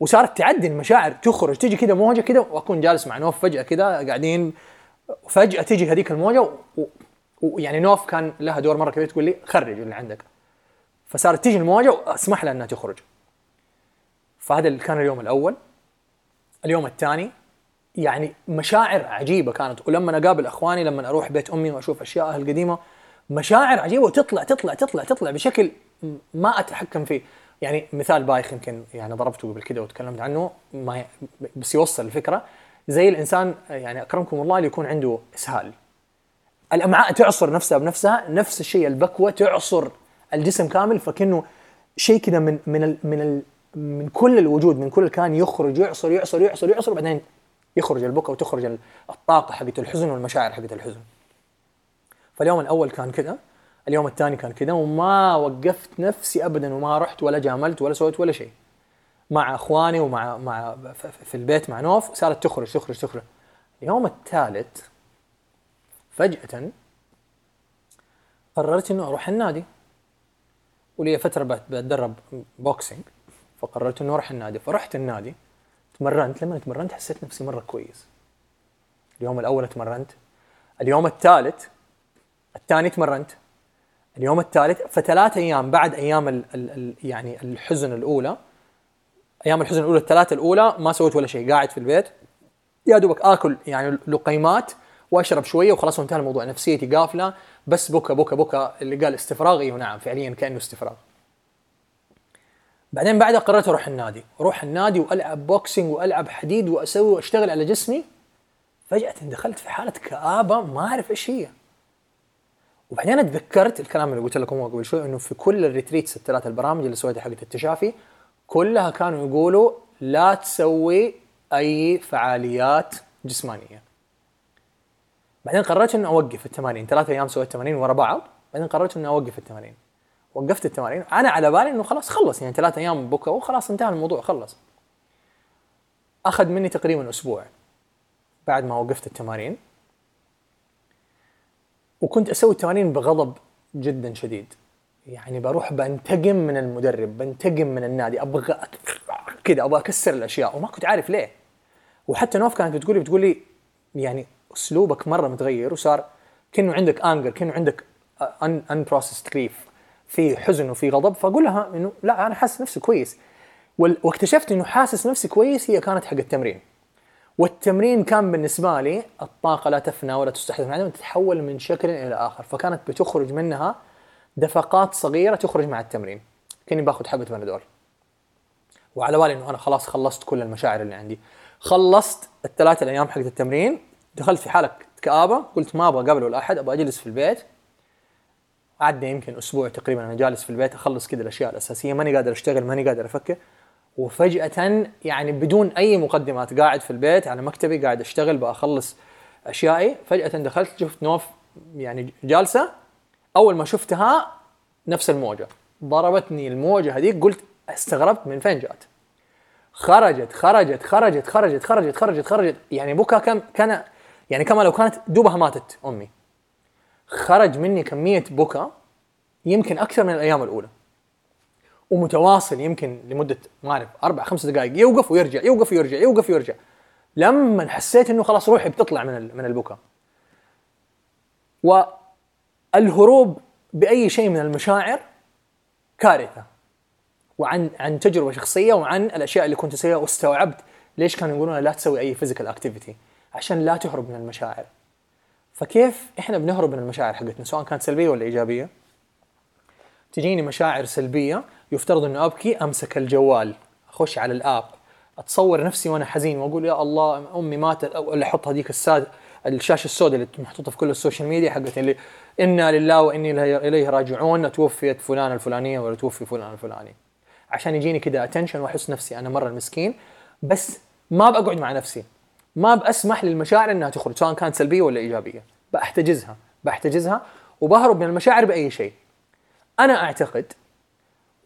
وصارت تعدي المشاعر تخرج تجي كذا موجة كذا وأكون جالس مع نوف فجأة كذا قاعدين فجأة تجي هذيك الموجة ويعني نوف كان لها دور مرة كبير تقول لي خرج اللي عندك. فصارت تجي الموجه وأسمح لها إنها تخرج. فهذا كان اليوم الأول. اليوم الثاني يعني مشاعر عجيبة كانت. ولما أقابل أخواني لما أروح بيت أمي وأشوف اشيائها القديمه مشاعر عجيبة وتطلع تطلع تطلع تطلع بشكل ما أتحكم فيه. يعني مثال بايخ يمكن يعني ضربته قبل كده وتكلمت عنه ما بس يوصل الفكرة. زي الإنسان يعني أكرمكم الله اللي يكون عنده إسهال. الأمعاء تعصر نفسها بنفسها نفس الشيء البكوة تعصر. الجسم كامل فكأنه شيء كذا من من ال من ال من كل الوجود من كل الكائن يخرج يعصر يعصر يعصر يعصر بعدين يخرج البكاء وتخرج الطاقة حقت الحزن والمشاعر حقت الحزن. فاليوم الأول كان كذا اليوم الثاني كان كذا وما وقفت نفسي ابدا وما رحت ولا جاملت ولا سويت ولا شيء. مع إخواني ومع مع في البيت مع نوف صارت تخرج تخرج تخرج. اليوم الثالث فجأة قررت إنه أروح النادي. ولي فترة بتدرب بوكسينج فقررت إنه أروح النادي. فرحت النادي تمرنت. لما تمرنت حسيت نفسي مرة كويس. اليوم الأول تمرنت اليوم الثالث الثاني تمرنت اليوم الثالث. فثلاث أيام بعد أيام ال ال ال يعني الحزن الأولى أيام الحزن الأولى الثلاثه الأولى ما سويت ولا شيء. قاعد في البيت يا دوبك آكل يعني لقيمات وأشرب شوية وخلاص انتهى الموضوع. نفسيتي قافلة بس بكى بكى بكى اللي قال استفراغ أيوه نعم فعليا كأنه استفراغ. بعدين بعدها قررت أروح النادي. أروح النادي وألعب boxing وألعب حديد وأسوي وأشتغل على جسمي. فجأة دخلت في حالة كآبة ما أعرف إيش هي. وبعدين اتذكرت الكلام اللي قلت لكم قبل شوي إنه في كل ال retreats الثلاث البرامج اللي سويتها حقت التشافي كلها كانوا يقولوا لا تسوي أي فعاليات جسمانية. بعدين قررت انه أوقف التمارين. ثلاثة أيام سويت تمارين ورا بعض. بعدين قررت انه أوقف التمارين. وقفت التمارين. أنا على بالي إنه خلاص خلص. يعني ثلاثة أيام بكى وخلاص انتهى الموضوع خلص. أخذ مني تقريبا أسبوع بعد ما وقفت التمارين. وكنت أسوي التمارين بغضب جدا شديد. يعني بروح بنتقم من المدرب بنتقم من النادي. أبغى كذا أبغى أكسر الأشياء. وما كنت عارف ليه. وحتى نوف كانت بتقولي بتقولي يعني أسلوبك مرة متغير وصار كأنه عندك anger كأنه عندك un unprocessed grief في حزن وفي غضب فاقول لها إنه لا أنا حاسس نفسي كويس. واكتشفت إنه حاسس نفسي كويس هي كانت حق التمرين. والتمرين كان بالنسبة لي الطاقة لا تفنى ولا تستحدث من عدم تتحول من شكل إلى آخر. فكانت بتخرج منها دفقات صغيرة تخرج مع التمرين. كأني باخذ حبه بنادول وعلى بالي إنه أنا خلاص خلصت كل المشاعر اللي عندي. خلصت الثلاث الأيام حقت التمرين دخلت في حاله كآبة قلت ما أبغى أقابل ولا أحد أبغى أجلس في البيت. عدى يمكن أسبوع تقريبا أنا جالس في البيت أخلص كذا الأشياء الأساسية ماني قادر أشتغل ماني قادر أفكر. وفجأة يعني بدون أي مقدمات قاعد في البيت على مكتبي قاعد أشتغل بأخلص أشيائي. فجأة دخلت شفت نوف يعني جالسة. أول ما شفتها نفس الموجة ضربتني الموجة هذيك قلت استغربت من فين جات. خرجت خرجت خرجت خرجت خرجت خرجت خرجت. يعني بكى كان كان يعني كما لو كانت دوبها ماتت أمي. خرج مني كمية بكى يمكن أكثر من الأيام الأولى. ومتواصل يمكن لمدة ما أعرف أربع خمس دقائق. يوقف ويرجع يوقف ويرجع يوقف ويرجع. لما حسيت إنه خلاص روحي بتطلع من من البكاء والهروب بأي شيء من المشاعر كارثة. وعن عن تجربة شخصية وعن الأشياء اللي كنت اسويها واستوعبت ليش كانوا يقولون لا تسوي أي physical activity عشان لا تهرب من المشاعر. فكيف إحنا بنهرب من المشاعر حقتنا؟ سواء كانت سلبية ولا إيجابية؟ تجيني مشاعر سلبية يفترض إنه أبكي أمسك الجوال أخش على ال app أتصور نفسي وأنا حزين وأقول يا الله أمي ماتت أو اللي أحط هذيك ال sad الشاشة السوداء اللي محطوطة في كل ال social media حقت اللي إنا لله وإنا إليه راجعون توفيت فلانه الفلانية ولا توفي فلان الفلاني. عشان يجيني كذا attention وأحس نفسي أنا مرة مسكين بس ما بقعد مع نفسي. ما بسمح للمشاعر إنها تخرج سواء كانت سلبية ولا إيجابية. بحتجزها بحتجزها وبهرب من المشاعر بأي شيء. أنا أعتقد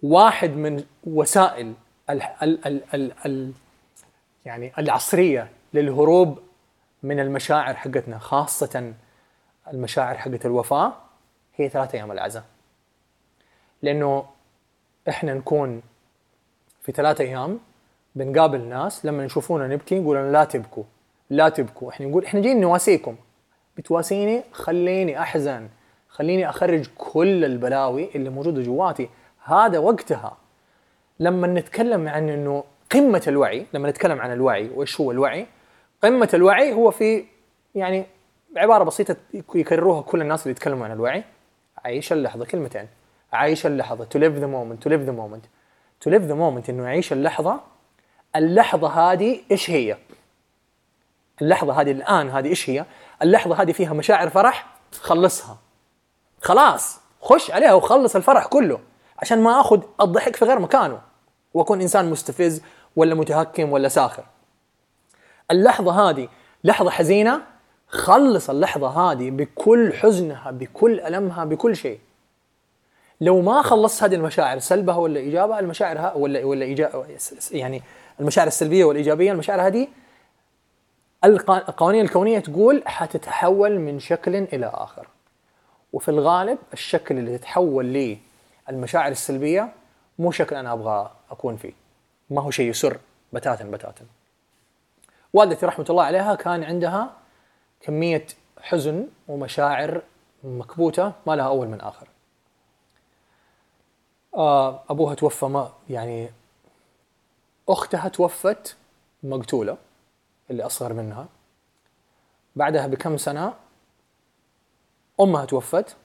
واحد من وسائل ال ال ال ال ال يعني العصرية للهروب من المشاعر حقتنا خاصة المشاعر حقت الوفاة هي ثلاثة أيام العزاء. لأنه إحنا نكون في ثلاثة أيام بنقابل ناس لما يشوفونا نبكي يقولون لا تبكوا لا تبكوا. إحنا نقول إحنا جايين نواسيكم. بتواسيني؟ خليني أحزن. خليني أخرج كل البلاوي اللي موجودة جواتي. هذا وقتها لما نتكلم عن إنه قمة الوعي لما نتكلم عن الوعي وإيش هو الوعي؟ قمة الوعي هو في يعني عبارة بسيطة يكرروها كل الناس اللي يتكلموا عن الوعي. عيش اللحظة كلمتين. عيش اللحظة. To live the moment. To live the moment. To live the moment إنه يعيش اللحظة اللحظة هذه إيش هي؟ اللحظة هذه الآن هذه إيش هي؟ اللحظة هذه فيها مشاعر فرح؟ خلصها. خلاص خش عليها وخلص الفرح كله عشان ما آخذ الضحك في غير مكانه وأكون إنسان مستفز ولا متهكم ولا ساخر. اللحظة هذه لحظة حزينة خلص اللحظة هذه بكل حزنها بكل ألمها بكل شيء. لو ما خلصت هذه المشاعر سلبها ولا إيجابها؟ المشاعر ولا ولا يعني المشاعر السلبية والايجابيه المشاعر هذه القوانين الكونية تقول حتتحول من شكل إلى آخر. وفي الغالب الشكل اللي تتحول ليه المشاعر السلبية مو شكل أنا أبغى أكون فيه. ما هو شيء يسر بتاتا بتاتا. والدتي رحمة الله عليها كان عندها كمية حزن ومشاعر مكبوتة ما لها أول من آخر. أبوها توفى ما يعني أختها توفت مقتولة اللي أصغر منها. بعدها بكم سنة أمها توفت.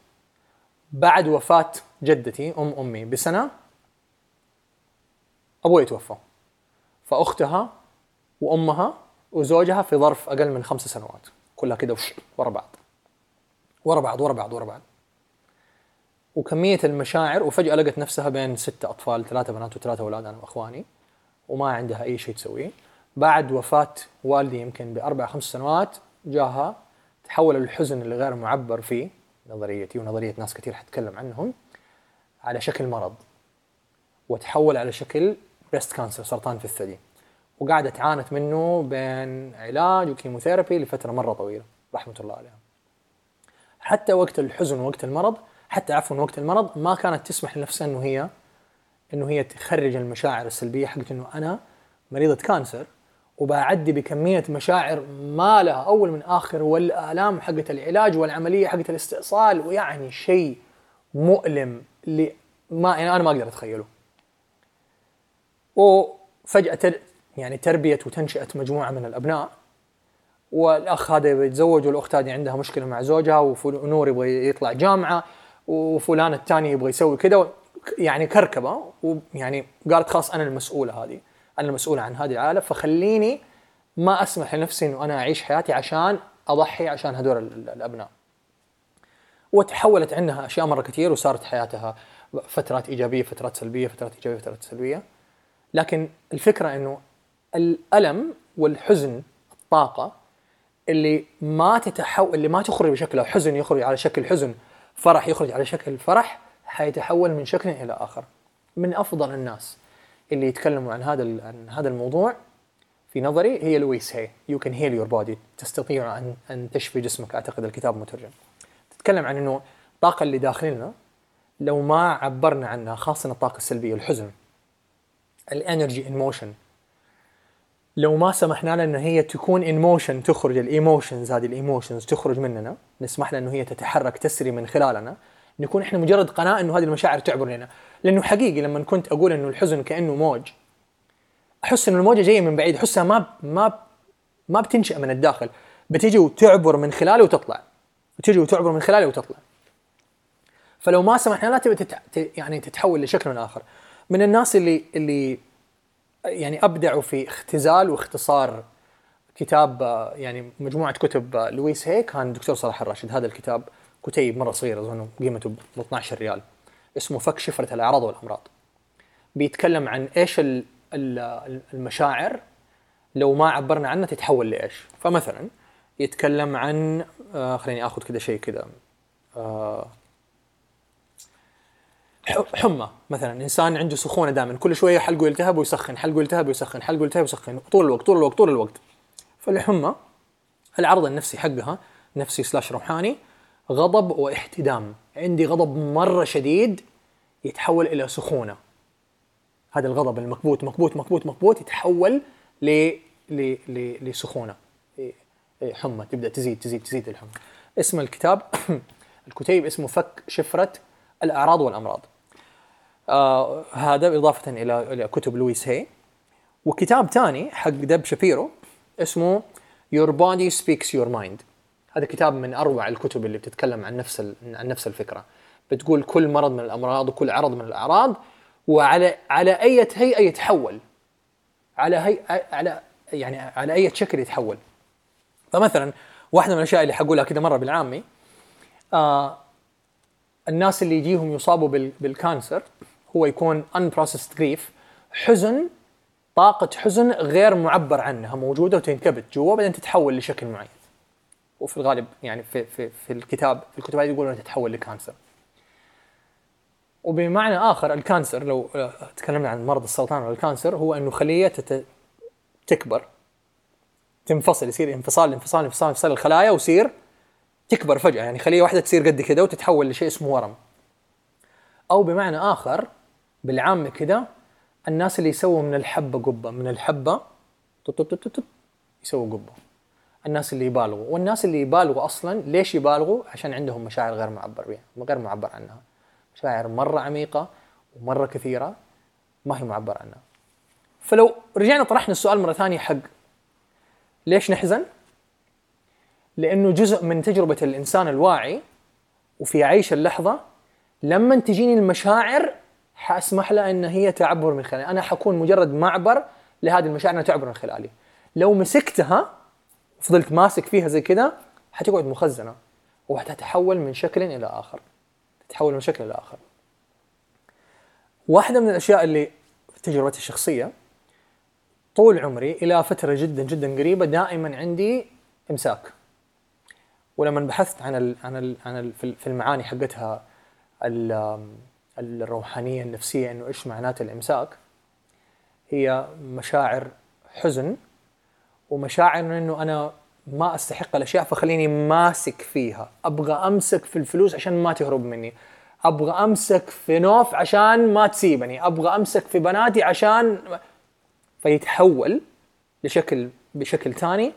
بعد وفاة جدتي أم أمي بسنة أبوي توفى. فأختها وأمها وزوجها في ظرف أقل من خمس سنوات. كلها كده ورا بعض. ورا بعض ورا بعض ورا بعض. وكمية المشاعر وفجأة لقت نفسها بين ستة أطفال ثلاثة بنات وثلاثة أولاد أنا وأخواني وما عندها أي شيء تسويه. بعد وفاة والدي يمكن بأربع خمس سنوات جاها تحول الحزن اللي غير معبر فيه نظريتي ونظرية ناس كثير حتكلم عنهم على شكل مرض وتحول على شكل breast cancer سرطان في الثدي. وقعدت عانت منه بين علاج و chemotherapy لفترة مرة طويلة رحمة الله عليها. حتى وقت الحزن ووقت المرض حتى عفوا وقت المرض ما كانت تسمح لنفسها إنه هي إنه هي تخرج المشاعر السلبية حقت إنه أنا مريضة كانسر وبعدي بكمية مشاعر ما لها أول من آخر والآلام حقت العلاج والعملية حقت الاستئصال ويعني شيء مؤلم اللي ما يعني أنا ما أقدر أتخيله. وفجأة تر يعني تربيه وتنشئه مجموعة من الأبناء والأخ هذا يبغى يتزوج والأخت هذه عندها مشكلة مع زوجها ونور يبغى يطلع جامعة وفلان الثاني يبغى يسوي كذا يعني كركبة ويعني قالت خلاص أنا المسؤولة هذه أنا المسؤولة عن هذه العائله فخليني ما أسمح لنفسي إنه أنا أعيش حياتي عشان أضحي عشان هذول الأبناء. وتحولت عندها أشياء مرة كثير وصارت حياتها فترات إيجابية فترات سلبية فترات إيجابية فترات سلبية. لكن الفكرة إنه الألم والحزن الطاقة اللي ما تتحول اللي ما تخرج بشكل حزن يخرج على شكل حزن فرح يخرج على شكل فرح حيتحول من شكل إلى آخر. من أفضل الناس اللي يتكلموا عن هذا عن هذا الموضوع في نظري هي Louise Hay. You Can Heal Your Body تستطيع أن أن تشفي جسمك. أعتقد الكتاب مترجم. تتكلم عن إنه الطاقه اللي داخلنا لو ما عبرنا عنها خاصة الطاقة السلبية الحزن ال energy in motion لو ما سمحنا لها ان هي تكون in motion تخرج ال emotions هذه ال emotions تخرج مننا نسمح لها إنه هي تتحرك تسري من خلالنا نكون إحنا مجرد قناة إنه هذه المشاعر تعبر لنا. لأنه حقيقي لما كنت أقول إنه الحزن كأنه موج أحس إنه الموجة جاية من بعيد أحسها ما ما ما بتنشأ من الداخل. بتيجي وتعبر من خلالي وتطلع. وتيجي وتعبر من خلالي وتطلع. فلو ما سمحنا لها تبي تتع... يعني تتحول لشكل آخر. من الناس اللي اللي يعني ابدعوا في اختزال واختصار كتاب يعني مجموعة كتب. لويس هيك كان الدكتور صلاح الراشد. هذا الكتاب كتيب مرة صغير أظن قيمته ب 12 ريال. اسمه فك شفرة الأعراض والأمراض. بيتكلم عن إيش المشاعر لو ما عبرنا عنها تتحول لإيش. فمثلا يتكلم عن آه خليني آخذ كذا شيء كذا آه حمى مثلا إنسان عنده سخونة دائما كل شوية حلقه يلتهب ويسخن حلقه يلتهب ويسخن حلقه يلتهب ويسخن طول الوقت طول الوقت طول الوقت. فالحمى العرض النفسي حقها نفسي سلاش روحاني غضب واحتدام. عندي غضب مرة شديد يتحول إلى سخونة. هذا الغضب المكبوت مكبوت مكبوت مكبوت يتحول ل ل ل لسخونة. حمى. تبدأ تزيد تزيد تزيد الحمى. اسم الكتاب الكتيب اسمه فك شفرة الأعراض والأمراض. آه هذا إضافة إلى إلى كتب لويس هي. وكتاب ثاني حق دب شابيرو اسمه Your Body Speaks Your Mind. هذا كتاب من أروع الكتب اللي بتتكلم عن نفس عن نفس الفكرة. بتقول كل مرض من الأمراض وكل عرض من الأعراض وعلى على أي هيئة يتحول. على هي على يعني على أي شكل يتحول. فمثلا واحدة من الأشياء اللي حقولها كذا مرة بالعامي آه الناس اللي يجيهم يصابوا بالكانسر هو يكون unprocessed grief حزن طاقة حزن غير معبر عنها موجودة وتنكبت جوا بعدين تتحول لشكل معين. وفي الغالب يعني في في في الكتاب في الكتب يقولون تتحول ل cancer. وبمعنى آخر ال cancer لو تكلمنا عن مرض السرطان أو ال cancer هو إنه خلية تكبر تنفصل يصير انفصال انفصال انفصال انفصال الخلايا ويصير تكبر فجأة يعني خلية واحدة تصير قد كذا وتتحول لشيء اسمه ورم. أو بمعنى آخر بالعامة كده الناس اللي يسووا من الحبة قبة من الحبة يسووا قبة. الناس اللي يبالغوا. والناس اللي يبالغوا أصلا ليش يبالغوا؟ عشان عندهم مشاعر غير معبر بها غير معبر عنها. مشاعر مرة عميقة ومرة كثيرة ما هي معبر عنها. فلو رجعنا طرحنا السؤال مرة ثانية حق ليش نحزن؟ لأنه جزء من تجربة الإنسان الواعي وفي عيش اللحظة لما تجيني المشاعر حأسمح لها إن هي تعبر من خلالي. أنا حكون مجرد معبر لهذه المشاعر إنها تعبر من خلالي. لو مسكتها وفضلت ماسك فيها زي كذا حتقعد مخزنة وحتتحول من شكل إلى آخر. تتحول من شكل إلى آخر. واحدة من الأشياء اللي في تجربتي الشخصية طول عمري إلى فترة جدا جدا قريبة دائما عندي إمساك. ولما بحثت عن ال عن ال عن ال في المعاني حقتها الروحانية النفسية إنه إيش معنات الإمساك هي مشاعر حزن ومشاعر إنه أنا ما أستحق الأشياء فخليني ماسك فيها. أبغى أمسك في الفلوس عشان ما تهرب مني. أبغى أمسك في نوف عشان ما تسيبني. أبغى أمسك في بناتي عشان فيتحول لشكل بشكل ثاني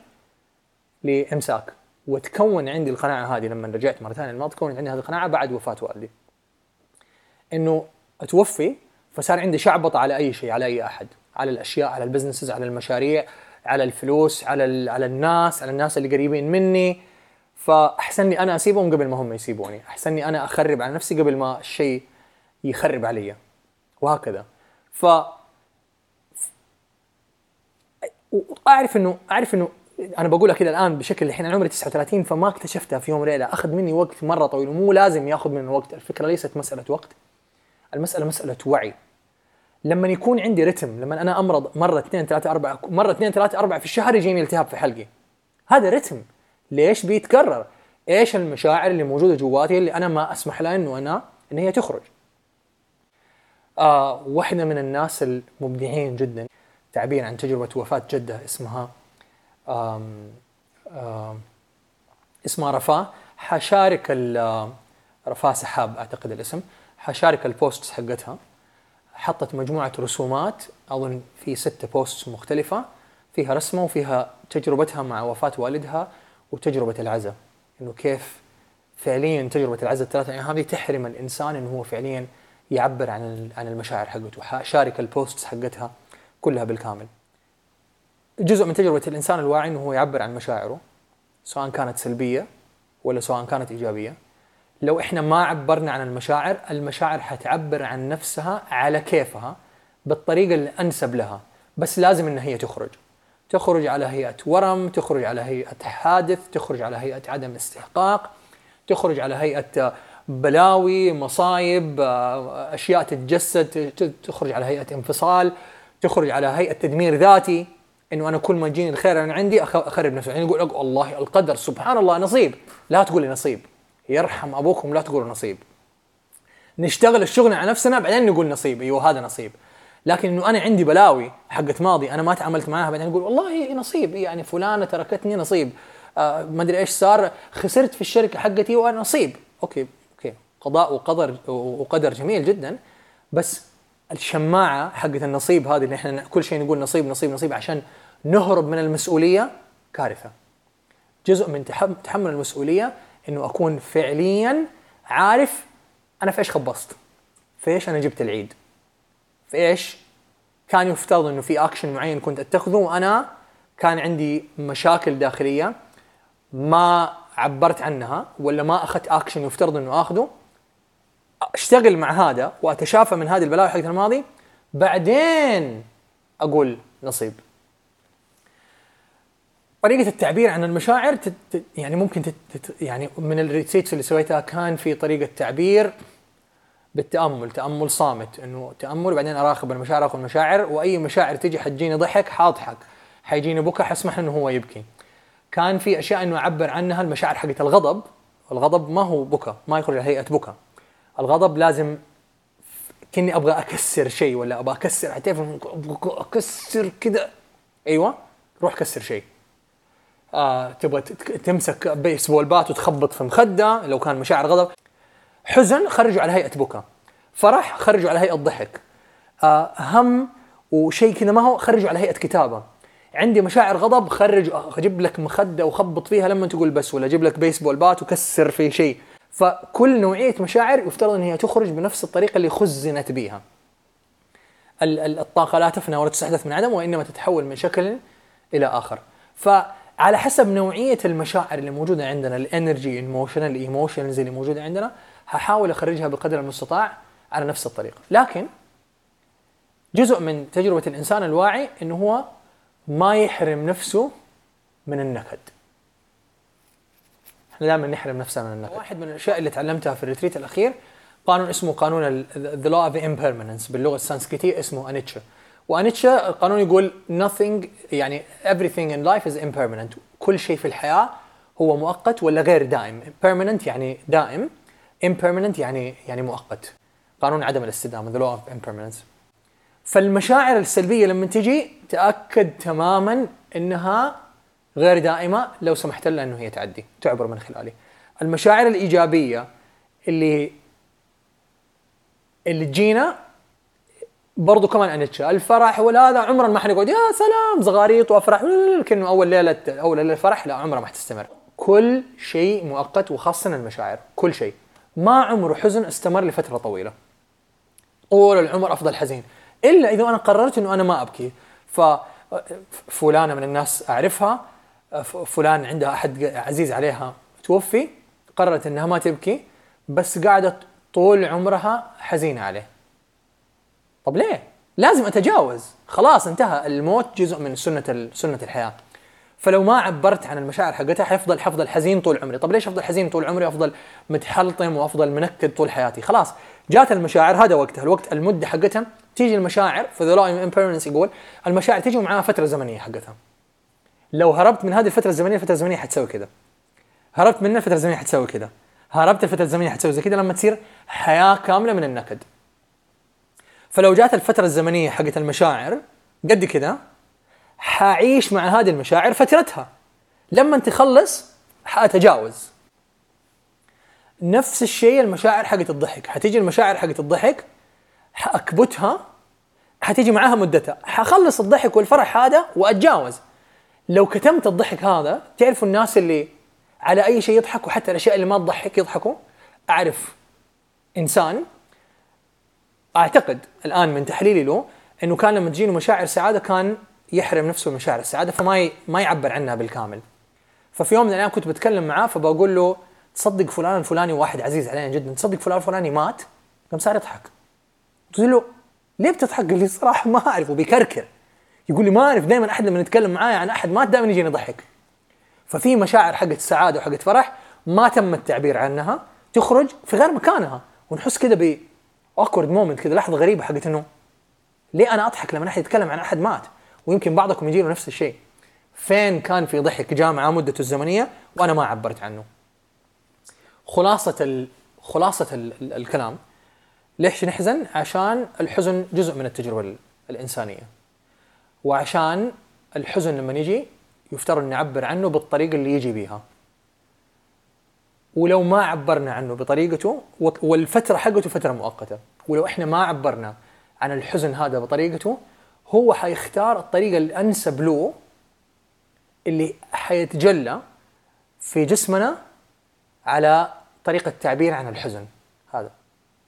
لإمساك. وتكون عندي القناعة هذه لما رجعت مرة ثانية الماضي تكون عندي هذه القناعة بعد وفاة والدي. إنه أتوفي فصار عندي شعبطه على أي شيء على أي أحد على الأشياء على البزنسز على المشاريع على الفلوس على على الناس على الناس اللي قريبين مني. فأحسن لي أنا أسيبهم قبل ما هم يسيبوني. أحسن لي أنا أخرب على نفسي قبل ما الشيء يخرب علي. وهكذا. ف أعرف انه أعرف إنه أنا بقولها كذا الآن بشكل الحين أنا عمري 39 فما اكتشفتها في يوم وليلة. أخذ مني وقت مرة طويل ومو لازم ياخذ مني وقت. الفكرة ليست مسألة وقت المسألة مسألة وعي. لما يكون عندي رتم لما أنا أمرض مرة اثنين ثلاثة أربعة مرة اثنين ثلاثة أربعة في الشهر يجيني التهاب في حلقي. هذا رتم. ليش بيتكرر؟ إيش المشاعر اللي موجودة جواتي اللي أنا ما أسمح لها إنه أنا إن هي تخرج؟ آه واحدة من الناس المبدعين جدا. تعبير عن تجربة وفاة جدة اسمها اسمها رفاه. حشارك رفاه سحاب أعتقد الاسم. حشارك ال posts حقتها. حطت مجموعة رسومات أظن في ستة posts مختلفة. فيها رسمة وفيها تجربتها مع وفاة والدها وتجربة العزاء إنه كيف فعليا تجربة العزاء الثلاثة. أيام هذه تحرم الإنسان إنه هو فعليا يعبر عن عن المشاعر حقته. شارك ال posts حقتها كلها بالكامل. جزء من تجربة الإنسان الواعي إنه هو يعبر عن مشاعره سواء كانت سلبية ولا سواء كانت إيجابية. لو إحنا ما عبرنا عن المشاعر المشاعر حتعبر عن نفسها على كيفها بالطريقة الأنسب لها. بس لازم إن هي تخرج. تخرج على هيئة ورم تخرج على هيئة حادث تخرج على هيئة عدم استحقاق تخرج على هيئة بلاوي مصايب أشياء تتجسد تخرج على هيئة انفصال تخرج على هيئة تدمير ذاتي. إنه أنا كل ما يجيني الخير أنا عندي أخرب نفسي. يعني يقول الله القدر سبحان الله نصيب. لا تقولي نصيب. يرحم أبوكم لا تقولوا نصيب. نشتغل الشغل على نفسنا بعدين نقول نصيب. أيوه هذا نصيب. لكن إنه أنا عندي بلاوي حقت ماضي أنا ما تعاملت معاها بعدين أقول والله نصيب. يعني فلانة تركتني نصيب. آه ما أدري إيش صار خسرت في الشركة حقتي وأنا نصيب. okay okay. قضاء وقدر وقدر جميل جدا. بس الشماعة حقت النصيب هذه اللي إحنا كل شيء نقول نصيب نصيب نصيب عشان نهرب من المسؤولية كارثة. جزء من تحمل المسؤولية إنه أكون فعليا عارف أنا في إيش خبصت في إيش أنا جبت العيد في إيش كان يفترض إنه في اكشن معين كنت أتخذه وأنا كان عندي مشاكل داخلية ما عبرت عنها ولا ما أخذت اكشن يفترض إنه اخذه أشتغل مع هذا وأتشافى من هذه البلاوي حقت الماضي بعدين أقول نصيب. طريقة التعبير عن المشاعر تت يعني ممكن تت يعني من الريسيتس اللي سويتها كان في طريقة تعبير بالتأمل تأمل صامت إنه تأمل وبعدين أراقب المشاعر اخذ المشاعر وأي مشاعر تجي حتجيني ضحك حاضحك حيجيني بكى حسمح إنه هو يبكي. كان في أشياء إنه أعبر عنها المشاعر حقت الغضب الغضب ما هو بكى ما يخرج على هيئة بكى الغضب لازم كني أبغى أكسر شيء ولا أبغى أكسر أبغى أكسر كذا أيوه روح كسر شيء. آه تبغى تمسك بيسبول بات وتخبط في مخدة لو كان مشاعر غضب. حزن خرجوا على هيئة بكى فرح خرجوا على هيئة ضحك. آه هم وشيء كذا ما هو خرجوا على هيئة كتابة. عندي مشاعر غضب خرج أجيب لك مخدة وخبط فيها لما تقول بس ولا أجيب لك بيسبول بات وكسر في شيء. فكل نوعية مشاعر يفترض إن هي تخرج بنفس الطريقة اللي خزنت بها الطاقة لا تفنى ولا تستحدث من عدم وإنما تتحول من شكل إلى آخر. ف على حسب نوعية المشاعر اللي موجودة عندنا ال energy emotional ال emotions اللي موجودة عندنا هحاول أخرجها بقدر المستطاع على نفس الطريقة. لكن جزء من تجربة الإنسان الواعي إنه هو ما يحرم نفسه من النكد. إحنا دائما نحرم نفسنا من النكد واحد من الأشياء اللي تعلمتها في ال retreat الأخير قانون اسمه قانون the law of impermanence باللغة السانسكريتية اسمه انيتشا وانيتشا القانون يقول nothing يعني everything in life is impermanent. كل شيء في الحياة هو مؤقت ولا غير دائم؟ permanent يعني دائم impermanent يعني يعني مؤقت. قانون عدم الاستدامة the law of impermanence. فالمشاعر السلبية لما تجي تأكد تماما إنها غير دائمة لو سمحت لها إنه هي تعدي تعبر من خلالي. المشاعر الإيجابية اللي اللي تجينا برضو كمان انتشا الفرح والهذا عمرا ما حنقعد يا سلام زغاريط وافرح لكن أول ليلة أول ليلة الفرح لا عمرها ما حتستمر. كل شيء مؤقت وخاصة المشاعر كل شيء. ما عمره حزن استمر لفترة طويلة. طول العمر أفضل حزين. إلا إذا أنا قررت إنه أنا ما أبكي. ف فلانة من الناس أعرفها فلان عندها أحد عزيز عليها توفي قررت إنها ما تبكي بس قاعدة طول عمرها حزينة عليه. طب ليه؟ لازم أتجاوز. خلاص انتهى. الموت جزء من سنة سنة الحياة. فلو ما عبرت عن المشاعر حقتها حيفضل حفضل حزين طول عمري. طب ليش أفضل حزين طول عمري؟ أفضل متحلطم وأفضل منكد طول حياتي. خلاص جات المشاعر. هذا وقتها. الوقت المدة حقتها. تيجي المشاعر في the impermanence يقول المشاعر تيجي ومعها فترة زمنية حقتها. لو هربت من هذه الفترة الزمنية الفترة الزمنيه حتسوي كذا. هربت منه الفترة الزمنيه حتسوي كذا. هربت الفترة الزمنيه حتسوي زي كذا لما تصير حياة كاملة من النكد. فلو جات الفترة الزمنية حقت المشاعر قد كذا حعيش مع هذه المشاعر فترتها. لما تخلص حأتجاوز. نفس الشيء المشاعر حقت الضحك. حتيجي المشاعر حقت الضحك حأكبتها حتيجي معاها مدتها. حخلص الضحك والفرح هذا وأتجاوز. لو كتمت الضحك هذا تعرفوا الناس اللي على أي شيء يضحكوا حتى الأشياء اللي ما تضحك يضحكوا؟ أعرف إنسان أعتقد الآن من تحليلي له إنه كان لما تجيني مشاعر سعادة كان يحرم نفسه من مشاعر السعادة فما ي... ما يعبر عنها بالكامل. ففي يوم من الأيام كنت بتكلم معاه فبقول له تصدق فلان الفلاني واحد عزيز علينا جدا تصدق فلان الفلاني مات؟ قام صار يضحك. قلت له ليه بتضحك؟ قال لي صراحة ما اعرف وبيكركر يقول لي ما أعرف دائما أحد لما نتكلم معايا عن أحد مات دائما يجيني ضحك. ففي مشاعر حقت سعاده وحقت فرح ما تم التعبير عنها تخرج في غير مكانها. ونحس كذا ب awkward moment كذا لحظة غريبة حقت إنه ليه أنا أضحك لما احد يتكلم عن أحد مات؟ ويمكن بعضكم يجي له نفس الشيء. فين كان في ضحك جاء مع مدته الزمنية؟ وأنا ما عبرت عنه. خلاصة ال... خلاصة ال... ال... الكلام. ليش نحزن؟ عشان الحزن جزء من التجربة الإنسانية. وعشان الحزن لما يجي يفترض نعبر عنه بالطريقة اللي يجي بيها. ولو ما عبرنا عنه بطريقته والفترة حقته فترة مؤقتة. ولو إحنا ما عبرنا عن الحزن هذا بطريقته هو حيختار الطريقة الأنسب له اللي حيتجلى في جسمنا على طريقة تعبير عن الحزن هذا.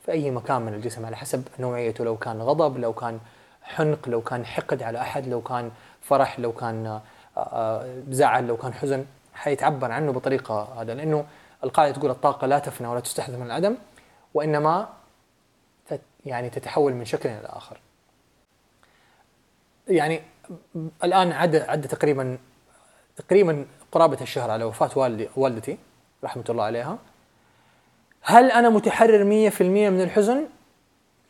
في أي مكان من الجسم على حسب نوعيته لو كان غضب لو كان حنق لو كان حقد على أحد لو كان فرح لو كان آه، آه، زعل لو كان حزن حيتعبر عنه بطريقة هذا لأنه القاعده تقول الطاقة لا تفنى ولا تستحدث من العدم وإنما يعني تتحول من شكل إلى آخر. يعني الآن عدى عدى تقريبا تقريبا قرابة الشهر على وفاة والدي والدتي رحمة الله عليها. هل أنا متحرر 100% من الحزن؟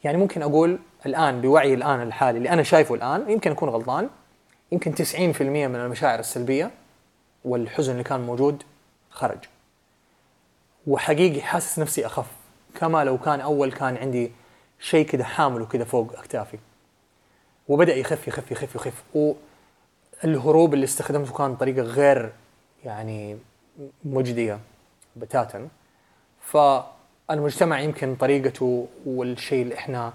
يعني ممكن أقول الآن بوعي الآن الحالي اللي أنا شايفه الآن يمكن اكون غلطان. يمكن 90% من المشاعر السلبية والحزن اللي كان موجود خرج. وحقيقي حاسس نفسي أخف. كما لو كان أول كان عندي شيء كذا حامله كذا فوق أكتافي. وبدأ يخف يخف يخف يخف. والهروب اللي استخدمته كان طريقة غير يعني مجدية بتاتا. فالمجتمع يمكن طريقته والشيء اللي إحنا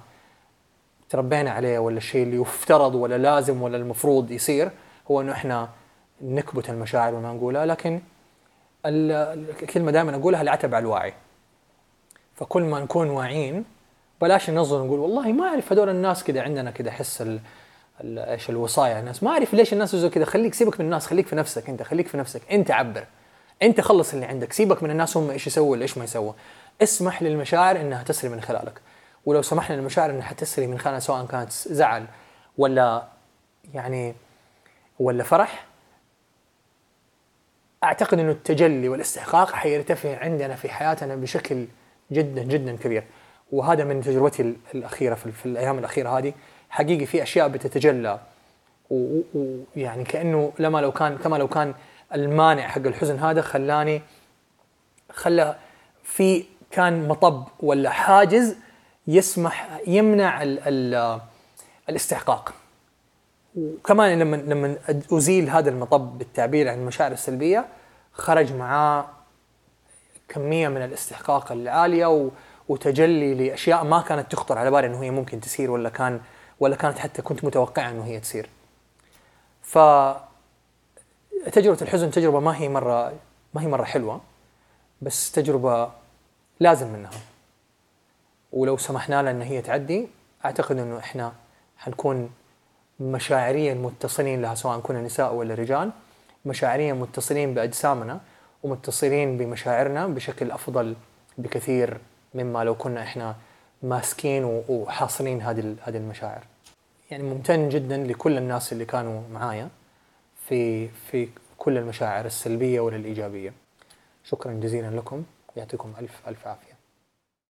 تربينا عليه ولا الشيء اللي يفترض ولا لازم ولا المفروض يصير هو إنه إحنا نكبت المشاعر وما نقولها. لكن الكلمة دائما أقولها العتب على الواعي فكل ما نكون واعيين بلاش ننظر نقول والله ما أعرف هذول الناس كذا عندنا كذا حس إيش الوصايا الناس ما أعرف ليش الناس كذا خليك سيبك من الناس خليك في نفسك أنت خليك في نفسك. أنت عبر. أنت خلص اللي عندك. سيبك من الناس هم إيش يسووا ولا إيش ما يسووا. اسمح للمشاعر إنها تسري من خلالك. ولو سمحنا للمشاعر إنها تسري من خلالنا سواء كانت زعل ولا يعني ولا فرح أعتقد إنه التجلي والاستحقاق حيرتفع عندنا في حياتنا بشكل جدا جدا كبير. وهذا من تجربتي الأخيرة في, في الأيام الأخيرة هذه. حقيقي في أشياء بتتجلى ويعني كأنه لما لو كان كما لو كان المانع حق الحزن هذا خلاني خلى في كان مطب ولا حاجز يسمح يمنع ال ال الاستحقاق وكمان لما لما أزيل هذا المطب بالتعبير عن المشاعر السلبية خرج معاه كمية من الاستحقاق العالية وتجلي لأشياء ما كانت تخطر على بالي إنه هي ممكن تصير ولا كان ولا كانت حتى كنت متوقع إنه هي تصير. ف تجربة الحزن تجربة ما هي مرة ما هي مرة حلوة بس تجربة لازم منها. ولو سمحنا لها إن هي تعدي أعتقد إنه إحنا حنكون مشاعريا متصلين لها سواء كنا نساء ولا رجال مشاعريا متصلين بأجسامنا ومتصلين بمشاعرنا بشكل أفضل بكثير مما لو كنا إحنا ماسكين وحاصرين هذه هذه المشاعر. يعني ممتن جدا لكل الناس اللي كانوا معايا في في كل المشاعر السلبية ولا الإيجابية. شكرا جزيلا لكم يعطيكم الف ألف عافية.